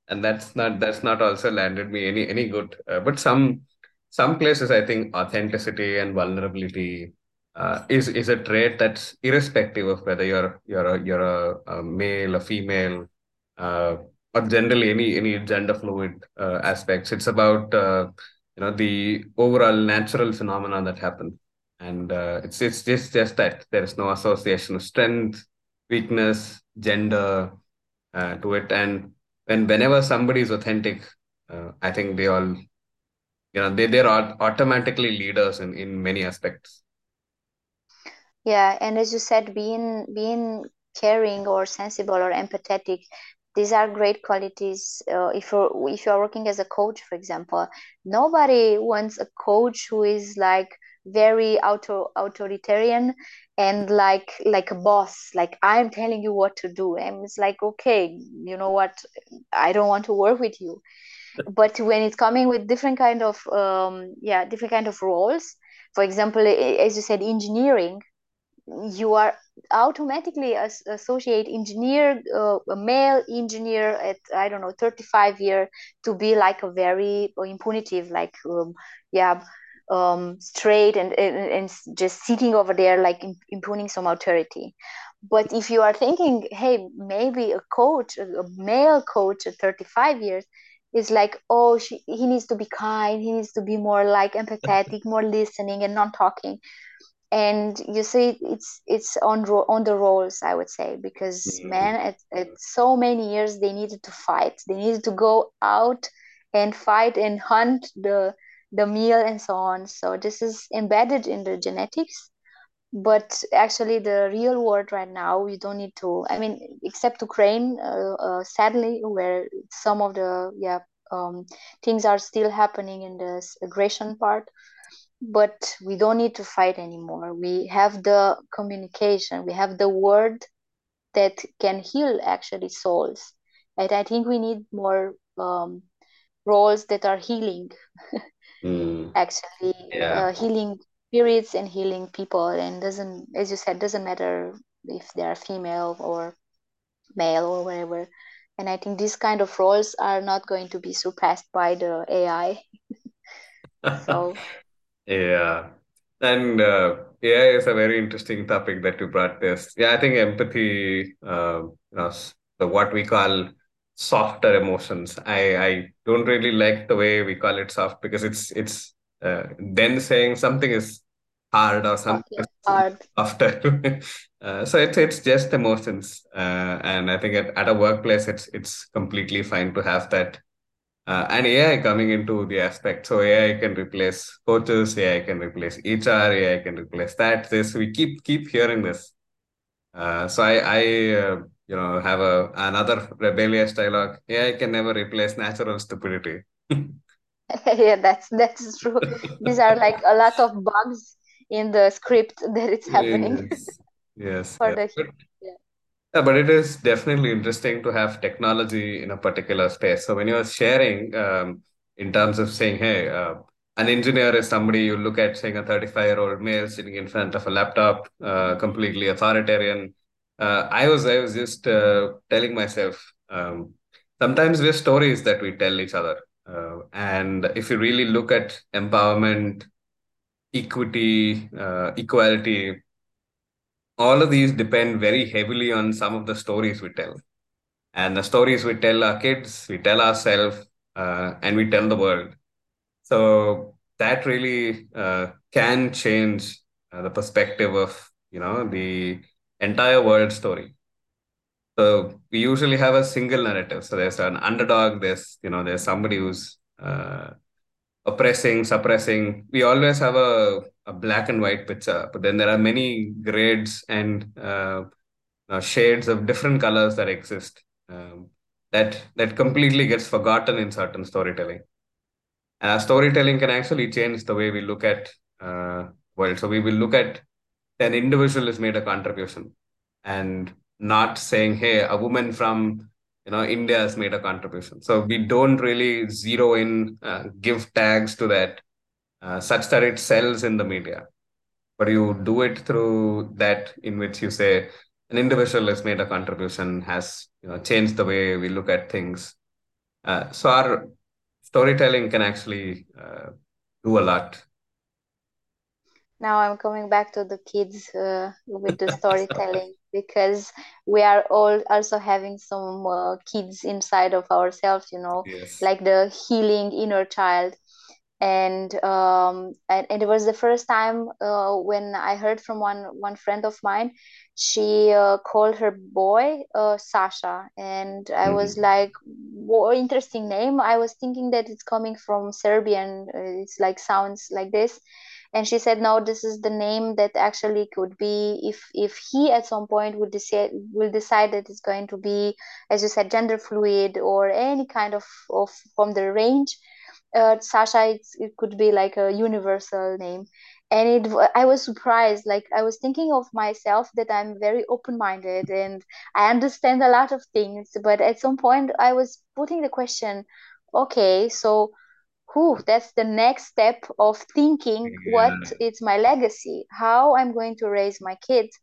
and that's not that's not also landed me any any good. Uh, but some some places, I think authenticity and vulnerability uh, is is a trait that's irrespective of whether you're you're a, you're a, a male, a female, uh, or generally any any gender fluid uh, aspects. It's about uh, you know the overall natural phenomenon that happen, and uh, it's it's just just that there is no association of strength, weakness, gender uh, to it, and when whenever somebody is authentic, uh, I think they all you know they they're automatically leaders in in many aspects. Yeah, and as you said, being being caring or sensible or empathetic, these are great qualities. Uh, if you're if you are working as a coach, for example, nobody wants a coach who is like very auto authoritarian and like like a boss. Like I'm telling you what to do, and it's like okay, you know what? I don't want to work with you. But when it's coming with different kind of um, yeah, different kind of roles, for example, as you said, engineering you are automatically as- associate engineer uh, a male engineer at i don't know 35 year to be like a very uh, impunitive like um, yeah um, straight and, and and just sitting over there like imp- impugning some authority. But if you are thinking hey maybe a coach a, male coach at 35 years is like oh she, he needs to be kind he needs to be more like empathetic more listening and not talking. And you see it's it's on ro- on the roles i would say because men Mm. at, at so many years they needed to fight. They needed to go out and fight and hunt the the meal and so on so this is embedded in the genetics but actually the real world right now we don't need to i mean except ukraine uh, uh, sadly where some of the yeah um, things are still happening in this aggression part but we don't need to fight anymore. We have the communication, we have the word that can heal actually souls. And I think we need more um, roles that are healing, Mm. actually Yeah. uh, healing spirits and healing people. And doesn't, as you said, doesn't matter if they are female or male or whatever. And I think these kind of roles are not going to be surpassed by the AI. So Yeah. And uh, AI is a very interesting topic that you brought this. Yeah, I think empathy, uh, you know, the what we call softer emotions. I I don't really like the way we call it soft because it's it's uh, then saying something is hard or something is hard. softer. uh, so it's it's just emotions. Uh, and I think at, at a workplace, it's it's completely fine to have that uh, and AI coming into the aspect. So AI can replace coaches, AI can replace HR, AI can replace that. This we keep keep hearing this. Uh, so I I uh, you know have a another rebellious dialogue. AI can never replace natural stupidity. yeah, that's that's true. These are like a lot of bugs in the script that it's happening Yes, yes, for yes. the But, yeah. yeah, but it is definitely interesting to have technology in a particular space. So when you're sharing, um, in terms of saying, hey, uh, an engineer is somebody you look at, saying a 35-year-old male sitting in front of a laptop, uh, completely authoritarian. Uh, I was, I was just uh, telling myself, um, sometimes we're stories that we tell each other. Uh, and if you really look at empowerment equity, uh, equality, all of these depend very heavily on some of the stories we tell. And the stories we tell our kids, we tell ourselves, uh, and we tell the world. So that really uh, can change the perspective of you know the entire world story. So we usually have a single narrative. So there's an underdog. There's you know there's somebody who's uh, oppressing, suppressing. We always have a, a black and white picture, but then there are many grades and uh, uh, shades of different colors that exist. Um, that that completely gets forgotten in certain storytelling. And our storytelling can actually change the way we look at uh, world. So we will look at an individual has made a contribution, and not saying, "Hey, a woman from you know India has made a contribution." So we don't really zero in, uh, give tags to that, uh, such that it sells in the media. But you do it through that in which you say an individual has made a contribution, has you know changed the way we look at things. Uh, so our storytelling can actually uh, do a lot. Now I'm coming back to the kids uh, with the storytelling because we are all also having some uh, kids inside of ourselves, you know, Yes. like the healing inner child. And um, and, and it was the first time uh, when I heard from one one friend of mine, she uh, called her boy uh, Sasha, and I was Mhm. like, "What interesting name!" I was thinking that it's coming from Serbian. Uh, it's like sounds like this, and she said no this is the name that actually could be if if he at some point would decide will decide that it's going to be as you said gender fluid or any kind of of from the range uh, sasha it could be like a universal name. And it i was surprised like i was thinking of myself that i'm very open-minded and i understand a lot of things but at some point i was putting the question okay so whew, that's the next step of thinking what Yeah, is my legacy, how I'm going to raise my kids,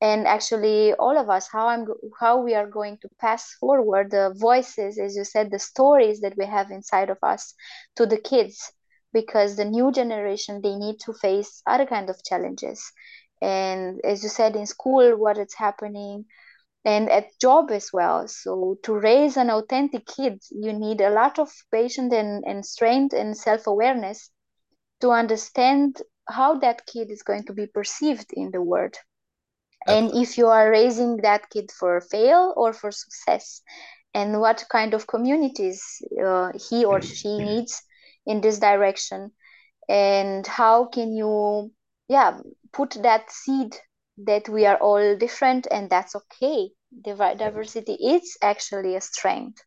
and actually all of us, how I'm how we are going to pass forward the voices, as you said, the stories that we have inside of us to the kids, because the new generation they need to face other kind of challenges. And as you said in school, what is happening, and at job as well. So to raise an authentic kid, you need a lot of patience and, and strength and self-awareness to understand how that kid is going to be perceived in the world. And if you are raising that kid for fail or for success, and what kind of communities uh, he or she needs in this direction and how can you yeah put that seed that we are all different and that's okay diversity is actually a strength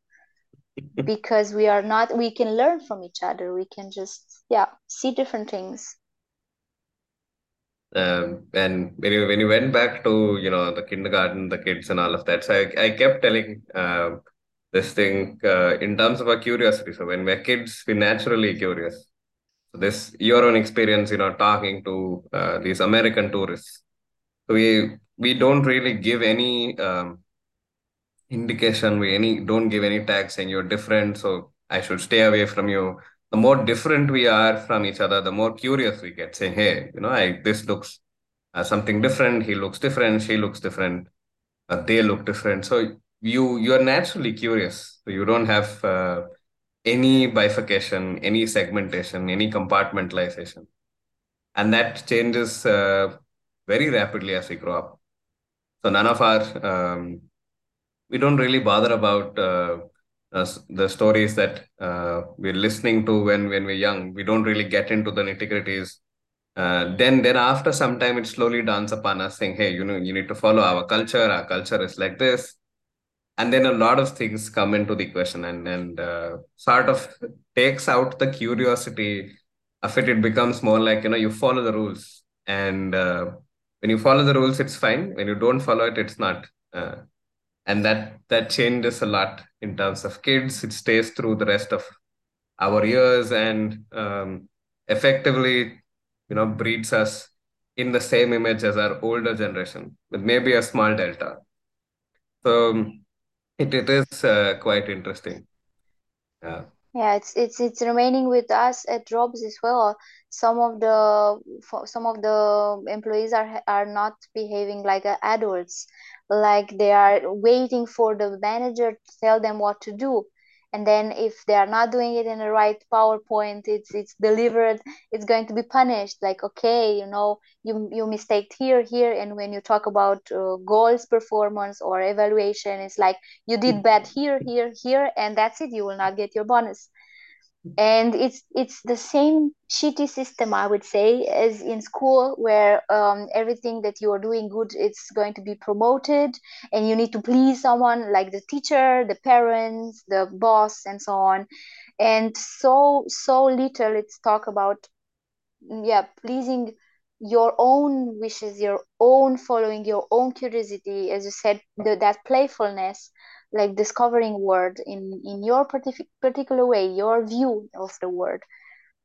because we are not we can learn from each other we can just yeah see different things Um, and when you when you went back to you know the kindergarten, the kids and all of that, so I, I kept telling uh, this thing uh, in terms of our curiosity. So when we're kids, we're naturally curious. So this your own experience, you know, talking to uh, these American tourists. We we don't really give any um, indication. We any don't give any tag saying you're different, so I should stay away from you. The more different we are from each other, the more curious we get, saying, "Hey, you know, I this looks uh, something different. He looks different. She looks different. Uh, they look different." So you you are naturally curious. So you don't have uh, any bifurcation, any segmentation, any compartmentalization, and that changes uh, very rapidly as we grow up. So none of our um, we don't really bother about uh, uh, the stories that uh, we're listening to when when we're young. We don't really get into the nitty-gritties. Uh, then then after some time, it slowly dawns upon us saying, "Hey, you know, you need to follow our culture. Our culture is like this." And then a lot of things come into the question and and uh, sort of takes out the curiosity of it. It becomes more like you know you follow the rules, and uh, when you follow the rules, it's fine. When you don't follow it, it's not. Uh, and that that changes a lot in terms of kids it stays through the rest of our years and um, effectively you know breeds us in the same image as our older generation with maybe a small delta so um, it, it is uh, quite interesting yeah yeah it's it's it's remaining with us at jobs as well some of the some of the employees are are not behaving like adults. Like they are waiting for the manager to tell them what to do. And then if they are not doing it in the right powerpoint it's it's delivered it's going to be punished. Like okay you know you you mistaked here here and when you talk about uh, goals performance or evaluation it's like you did bad here here here and that's it. You will not get your bonus and it's it's the same shitty system i would say as in school where um, everything that you are doing good it's going to be promoted and you need to please someone like the teacher the parents the boss and so on. And so so little it's talk about yeah pleasing your own wishes your own following your own curiosity as you said the, that playfulness like discovering word in in your partic- particular way your view of the word.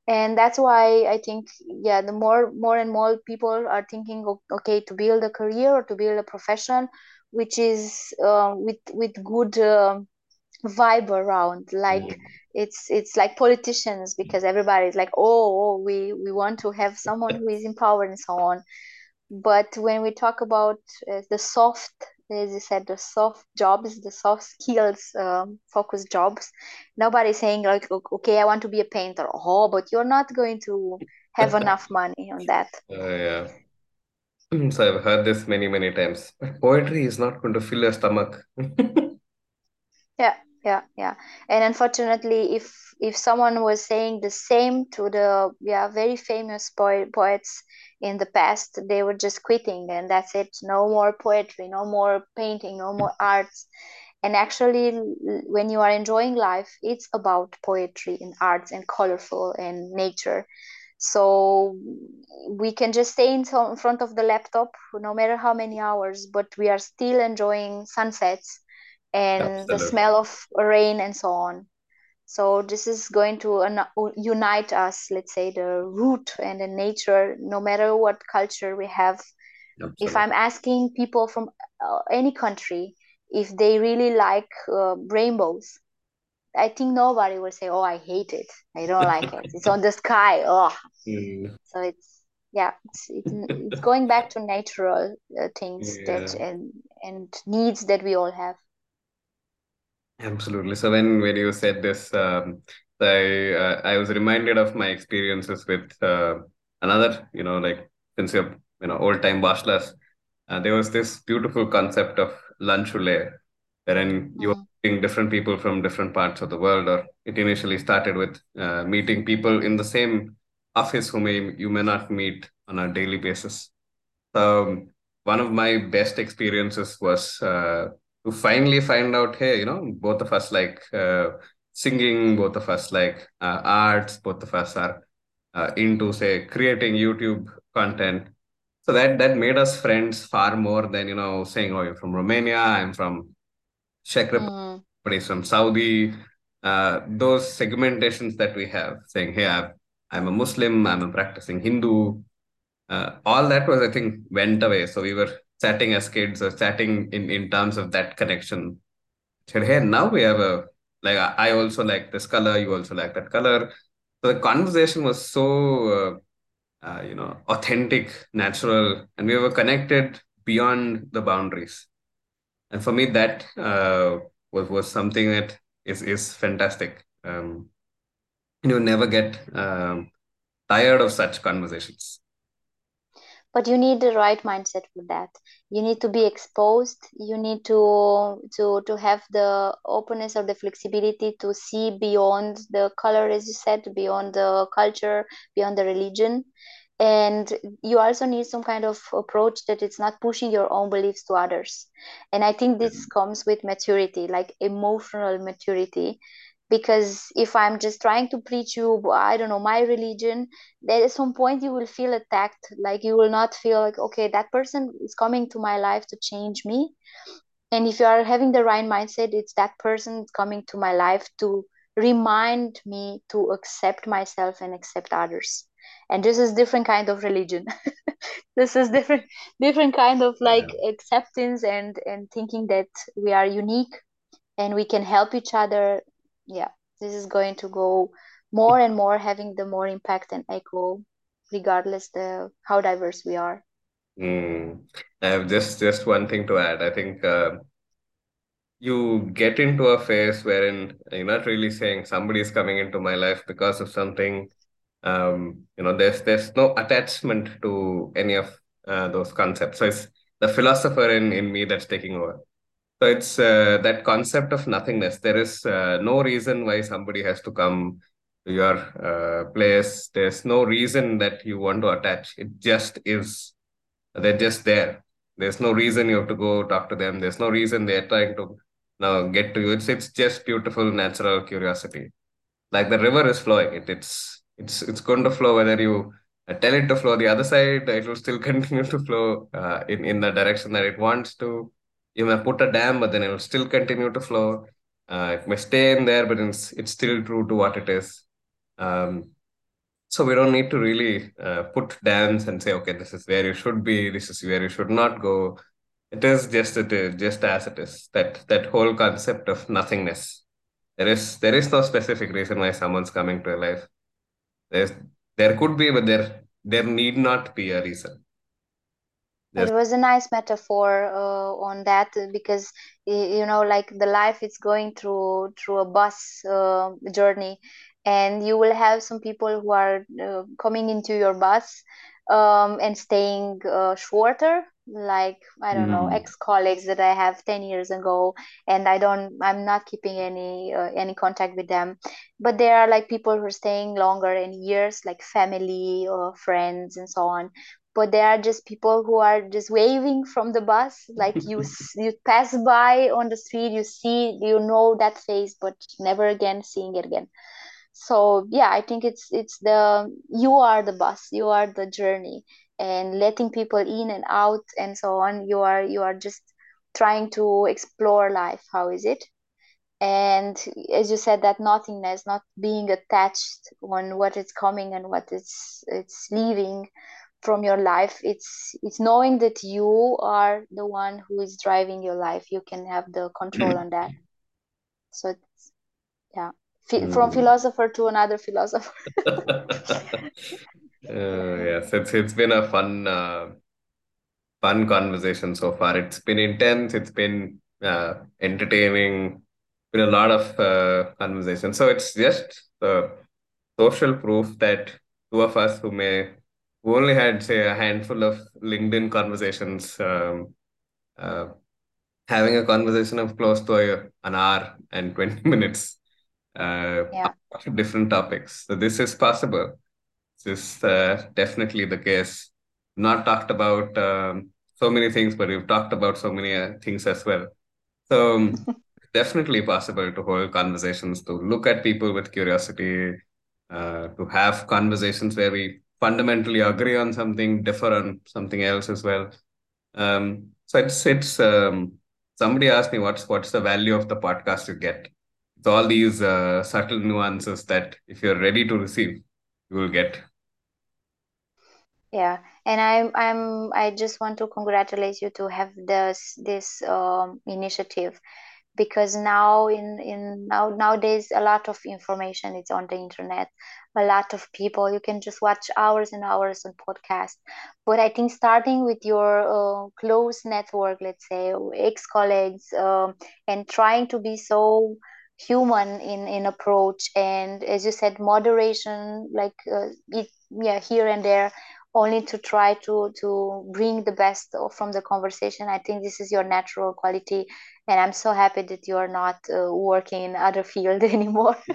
And that's why i think yeah the more more and more people are thinking okay to build a career or to build a profession which is uh, with with good uh, vibe around like mm. it's it's like politicians because everybody's like oh, oh we we want to have someone who is empowered and so on. But when we talk about uh, the soft as you said the soft jobs the soft skills um, focused jobs. Nobody's saying like okay i want to be a painter. Oh but you're not going to have enough money on that. Uh, yeah. So i've heard this many many times. Poetry is not going to fill your stomach. Yeah yeah yeah. And unfortunately if if someone was saying the same to the yeah very famous poet, poets in the past they were just quitting and that's it. No more poetry no more painting no more arts. And actually when you are enjoying life it's about poetry and arts and colorful and nature. So we can just stay in front of the laptop no matter how many hours but we are still enjoying sunsets and Absolutely. the smell of rain and so on so this is going to unite us let's say the root and the nature no matter what culture we have Absolutely. if i'm asking people from uh, any country if they really like uh, rainbows i think nobody will say oh i hate it i don't like it it's on the sky oh mm. so it's yeah it's, it's, it's going back to natural uh, things yeah. that and and needs that we all have Absolutely. So when when you said this, um, I uh, I was reminded of my experiences with uh, another, you know, like since you're you know old time bachelors, uh, there was this beautiful concept of lunch roulette, wherein you were mm. meeting different people from different parts of the world. Or it initially started with uh, meeting people in the same office who may you may not meet on a daily basis. So um, one of my best experiences was uh, to finally find out, hey, you know, both of us like uh, singing, both of us like uh, arts, both of us are uh, into, say, creating YouTube content. So that that made us friends far more than you know saying, "Oh, you're from Romania, I'm from Czech Republic, mm. from Saudi." Uh, those segmentations that we have, saying, "Hey, i am a Muslim, I'm a practicing Hindu," uh, all that was, I think, went away. So we were chatting as kids or chatting in, in terms of that connection. Said, hey, now we have a like I also like this color, you also like that color. So the conversation was so uh, uh, you know authentic, natural, and we were connected beyond the boundaries. And for me, that uh, was was something that is is fantastic. Um, you never get um, tired of such conversations but you need the right mindset for that. You need to be exposed. You need to to to have the openness or the flexibility to see beyond the color as you said beyond the culture beyond the religion. And you also need some kind of approach that it's not pushing your own beliefs to others. And i think this mm-hmm. comes with maturity like emotional maturity because if i'm just trying to preach you i don't know my religion there at some point you will feel attacked. Like you will not feel like okay that person is coming to my life to change me. And if you are having the right mindset it's that person coming to my life to remind me to accept myself and accept others. And this is different kind of religion. This is different different kind of like yeah. acceptance and and thinking that we are unique and we can help each other yeah this is going to go more and more having the more impact and echo regardless the how diverse we are. Mm. i have just just one thing to add. I think uh, you get into a phase wherein you're not really saying somebody's coming into my life because of something. Um you know there's there's no attachment to any of uh, those concepts. So it's the philosopher in in me that's taking over so it's uh, that concept of nothingness. There is uh, no reason why somebody has to come to your uh, place. There's no reason that you want to attach. It just is. They're just there. There's no reason you have to go talk to them. There's no reason they're trying to now get to you. It's it's just beautiful natural curiosity. Like the river is flowing. It, it's it's it's going to flow whether you uh, tell it to flow the other side it will still continue to flow uh, in in the direction that it wants to you may put a dam but then it will still continue to flow. Uh, it may stay in there but it's it's still true to what it is. Um, so we don't need to really uh, put dams and say okay this is where you should be this is where you should not go. It is just it is just as it is. That that whole concept of nothingness. There is there is no specific reason why someone's coming to your life. There's there could be, but there there need not be a reason. There's... It was a nice metaphor uh, on that because you know, like the life is going through through a bus uh, journey, and you will have some people who are uh, coming into your bus um, and staying uh, shorter like i don't mm. know ex colleagues that i have 10 years ago and i don't i'm not keeping any uh, any contact with them. But there are like people who are staying longer in years like family or friends and so on but there are just people who are just waving from the bus. Like you you pass by on the street you see you know that face but never again seeing it again. So yeah i think it's it's the you are the bus you are the journey and letting people in and out and so on you are you are just trying to explore life. How is it? And as you said that nothingness not being attached on what is coming and what is it's leaving from your life it's it's knowing that you are the one who is driving your life you can have the control on that so it's yeah mm. from philosopher to another philosopher Uh, yes, it's it's been a fun uh, fun conversation so far. It's been intense. It's been uh, entertaining. Been a lot of uh, conversation. So it's just the social proof that two of us who may who only had say a handful of LinkedIn conversations, um, uh, having a conversation of close to a, an hour and twenty minutes, uh, yeah. different topics. So this is possible this is uh, definitely the case. Not talked about um, so many things, but we've talked about so many uh, things as well. So um, definitely possible to hold conversations, to look at people with curiosity, uh, to have conversations where we fundamentally agree on something, differ on something else as well. Um, so it's it's um, somebody asked me what's what's the value of the podcast you get. It's all these uh, subtle nuances that if you're ready to receive, you will get yeah and i'm i'm i just want to congratulate you to have this this um, initiative because now in in now nowadays a lot of information is on the internet a lot of people. You can just watch hours and hours on podcast. But i think starting with your uh, close network let's say ex colleagues um, and trying to be so human in in approach and as you said moderation like uh, it yeah here and there only to try to to bring the best from the conversation. I think this is your natural quality and i'm so happy that you're not uh, working in other field anymore.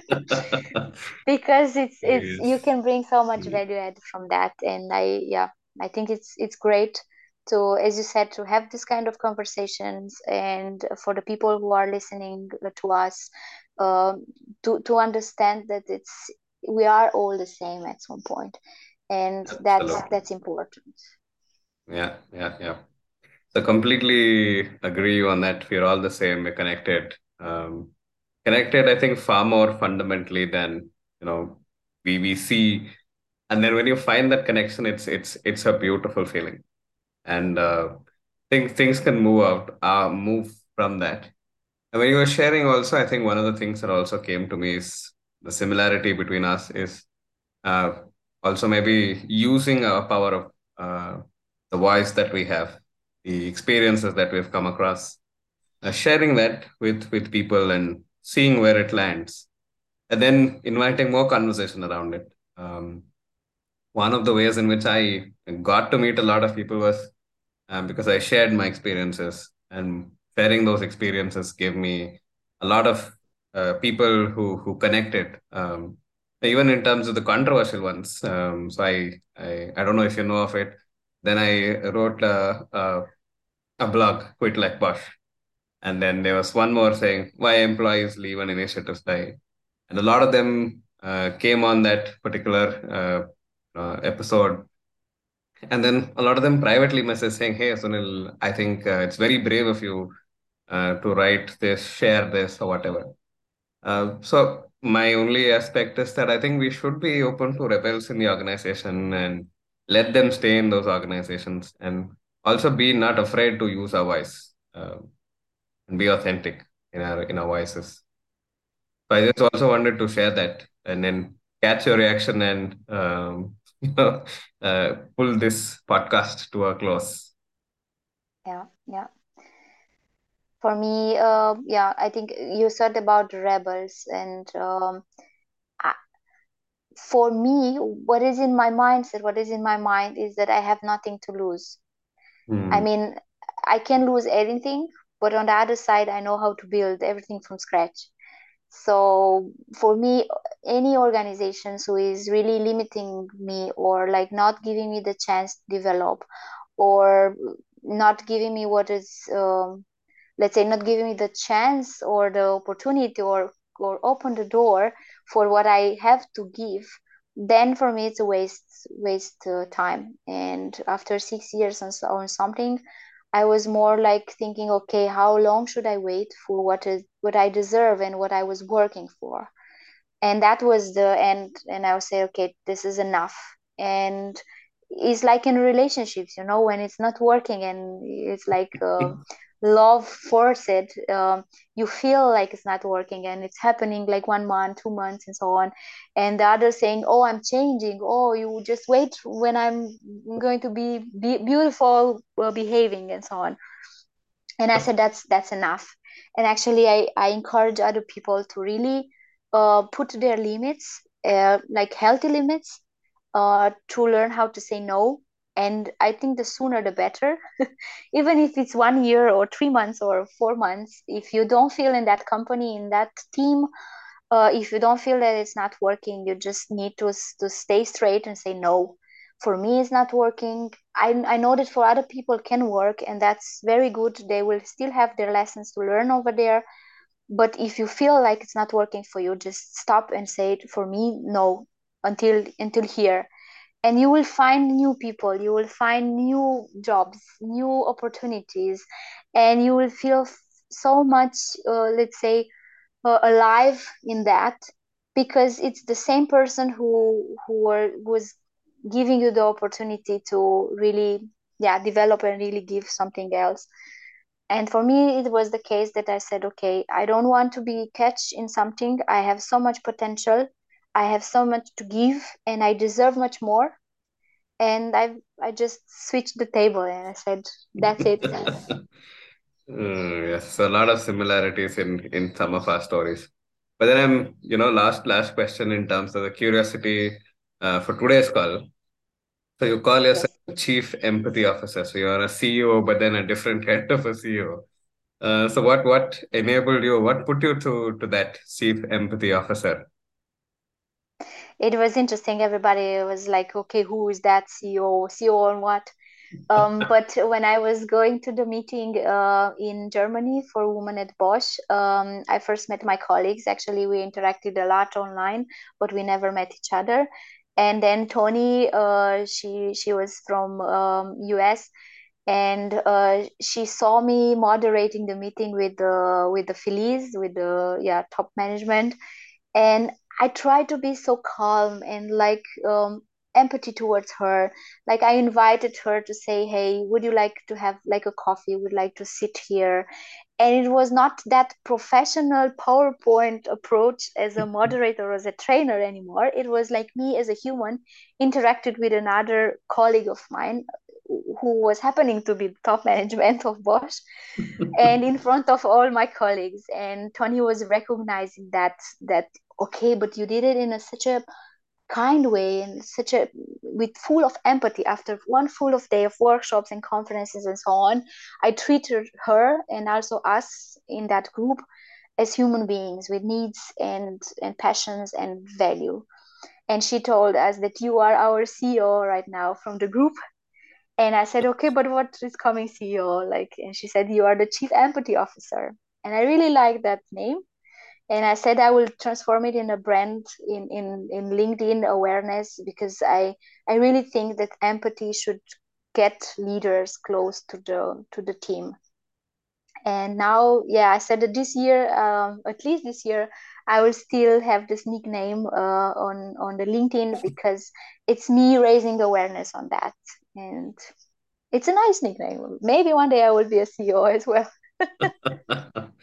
Because it's it's yes. you can bring so much value add from that and i yeah i think it's it's great to as you said to have this kind of conversations and for the people who are listening to us um, to to understand that it's we are all the same at some point and that's that's important. Yeah yeah yeah. So completely agree on that. We're all the same. We're connected. Um, connected i think far more fundamentally than you know we we see. And then when you find that connection it's it's it's a beautiful feeling. And uh things things can move out uh move from that. And when you were sharing also, I think one of the things that also came to me is the similarity between us is uh, also maybe using our power of uh, the voice that we have, the experiences that we've come across, uh, sharing that with with people and seeing where it lands, and then inviting more conversation around it. Um, one of the ways in which I got to meet a lot of people was um, because I shared my experiences, and sharing those experiences gave me a lot of uh, people who who connected, um, even in terms of the controversial ones. Um, so I, I I don't know if you know of it. Then I wrote a a, a blog, Quit Like Bosch, and then there was one more saying why employees leave and initiatives die, and a lot of them uh, came on that particular uh, uh, episode and then a lot of them privately message saying, "Hey, Sunil, I think uh, it's very brave of you uh, to write this, share this, or whatever." Uh, so my only aspect is that I think we should be open to rebels in the organization and let them stay in those organizations, and also be not afraid to use our voice uh, and be authentic in our in our voices. So I just also wanted to share that and then catch your reaction and um, you know uh, pull this podcast to a close. Yeah, yeah. For me, uh, yeah, I think you said about rebels, and um, I, for me, what is in my mindset, what is in my mind is that I have nothing to lose. I Hmm. mean, I can lose anything, but on the other side, I know how to build everything from scratch. So for me, any organizations who is really limiting me or like not giving me the chance to develop or not giving me what is um, let's say not giving me the chance or the opportunity or or open the door for what I have to give, then for me it's a waste waste uh, time. And after six years on, on something, I was more like thinking, okay, how long should I wait for what is what I deserve and what I was working for? And that was the end. And I would say, okay, this is enough. And it's like in relationships, you know, when it's not working and it's like um, love forced, um, you feel like it's not working and it's happening like one month, two months, and so on. And the other saying, oh, I'm changing. Oh, you just wait when I'm going to be, be beautiful, well, behaving, and so on and i said that's that's enough and actually i, I encourage other people to really uh, put their limits uh, like healthy limits uh, to learn how to say no and i think the sooner the better. Even if it's one year or three months or four months if you don't feel in that company in that team uh, if you don't feel that it's not working you just need to to stay straight and say no for me it's not working. I, I know that for other people can work and that's very good. They will still have their lessons to learn over there. But if you feel like it's not working for you just stop and say it for me no until until here and you will find new people you will find new jobs new opportunities and you will feel so much uh, let's say uh, alive in that because it's the same person who who were, was giving you the opportunity to really yeah develop and really give something else. And for me it was the case that i said okay i don't want to be catch in something. I have so much potential i have so much to give and i deserve much more and i i just switched the table and i said that's it Mm, yes, a lot of similarities in in some of our stories. But then I'm, you know, last last question in terms of the curiosity uh, for today's call. So you call yourself yes Chief Empathy Officer. So you're a CEO, but then a different kind of a CEO. Uh, so what what enabled you? What put you to to that Chief Empathy Officer? It was interesting everybody was like okay who is that ceo ceo and what Um, but when I was going to the meeting uh, in Germany for Women at Bosch, um, I first met my colleagues. Actually, we interacted a lot online, but we never met each other. And then Tony, uh, she she was from um, US, and uh, she saw me moderating the meeting with the with the Filiz, with the yeah top management, and I try to be so calm and like um, empathy towards her. Like I invited her to say, "Hey, would you like to have like a coffee? Would like to sit here?" and it was not that professional powerpoint approach as a moderator or as a trainer anymore it was like me as a human interacted with another colleague of mine who was happening to be top management of bosch and in front of all my colleagues. And tony was recognizing that that okay but you did it in a, such a kind way and such a with full of empathy. After one full of day of workshops and conferences and so on i treated her and also us in that group as human beings with needs and and passions and value. And she told us that you are our ceo right now from the group and i said okay but what is coming ceo like and she said you are the chief empathy officer. And i really like that name. And i said i will transform it in a brand in in in linkedin awareness because i i really think that empathy should get leaders close to the to the team. And now yeah i said that this year um, at least this year i will still have this nickname uh, on on the linkedin because it's me raising awareness on that and it's a nice nickname maybe one day i will be a ceo as well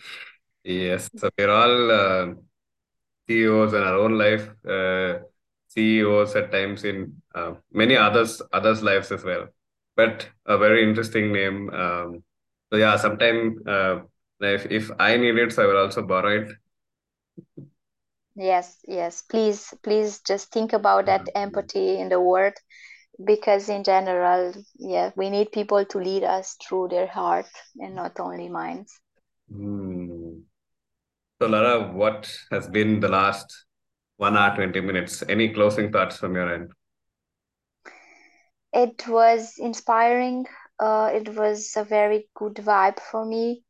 Yes, so we're all uh, CEOs in our own life, uh, CEOs at times in uh, many others others' lives as well. But a very interesting name. Um, so yeah, sometime uh, if if I need it, so I will also borrow it. Yes, yes. Please, please just think about that empathy in the word because in general, yeah, we need people to lead us through their heart and not only minds. Hmm. So Lara, what has been the last one hour, 20 minutes? Any closing thoughts from your end? It was inspiring. Uh, it was a very good vibe for me.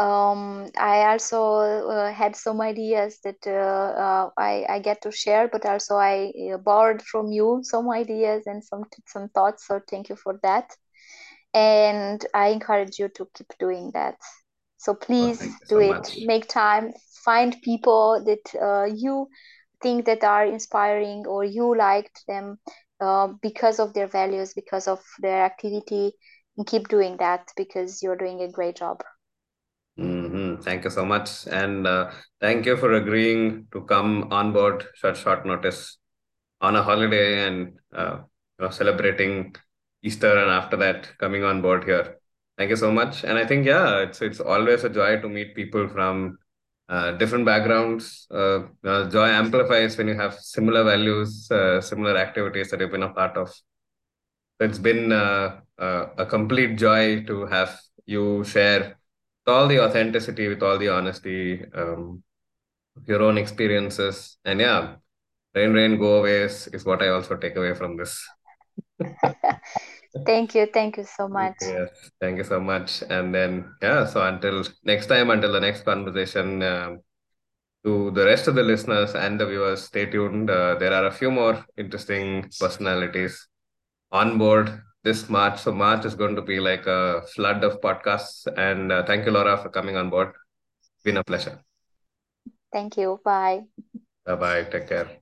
Um, I also uh, had some ideas that uh, uh, I, I get to share, but also I uh, borrowed from you some ideas and some some thoughts. So thank you for that. And I encourage you to keep doing that. So Oh, please you do so it. much. Make time. Find people that uh, you think that are inspiring or you liked them uh, because of their values, because of their activity, and keep doing that because you're doing a great job. Thank you so much. And uh, thank you for agreeing to come on board short short notice on a holiday and uh, you know, celebrating Easter and after that coming on board here. Thank you so much. And I think yeah, it's it's always a joy to meet people from uh, different backgrounds. Uh, joy amplifies when you have similar values, uh, similar activities that you've been a part of. It's been uh, uh, a complete joy to have you share all the authenticity, with all the honesty, um, your own experiences. And yeah, rain, rain, go away is, is what I also take away from this. Thank you. Thank you so much. Yes, thank you so much. And then, yeah, so until next time, until the next conversation, um, to the rest of the listeners and the viewers, stay tuned. Uh, there are a few more interesting personalities on board this March. So March is going to be like a flood of podcasts. And uh, thank you, Laura, for coming on board. Been a pleasure. Thank you. Bye. Bye bye. Take care.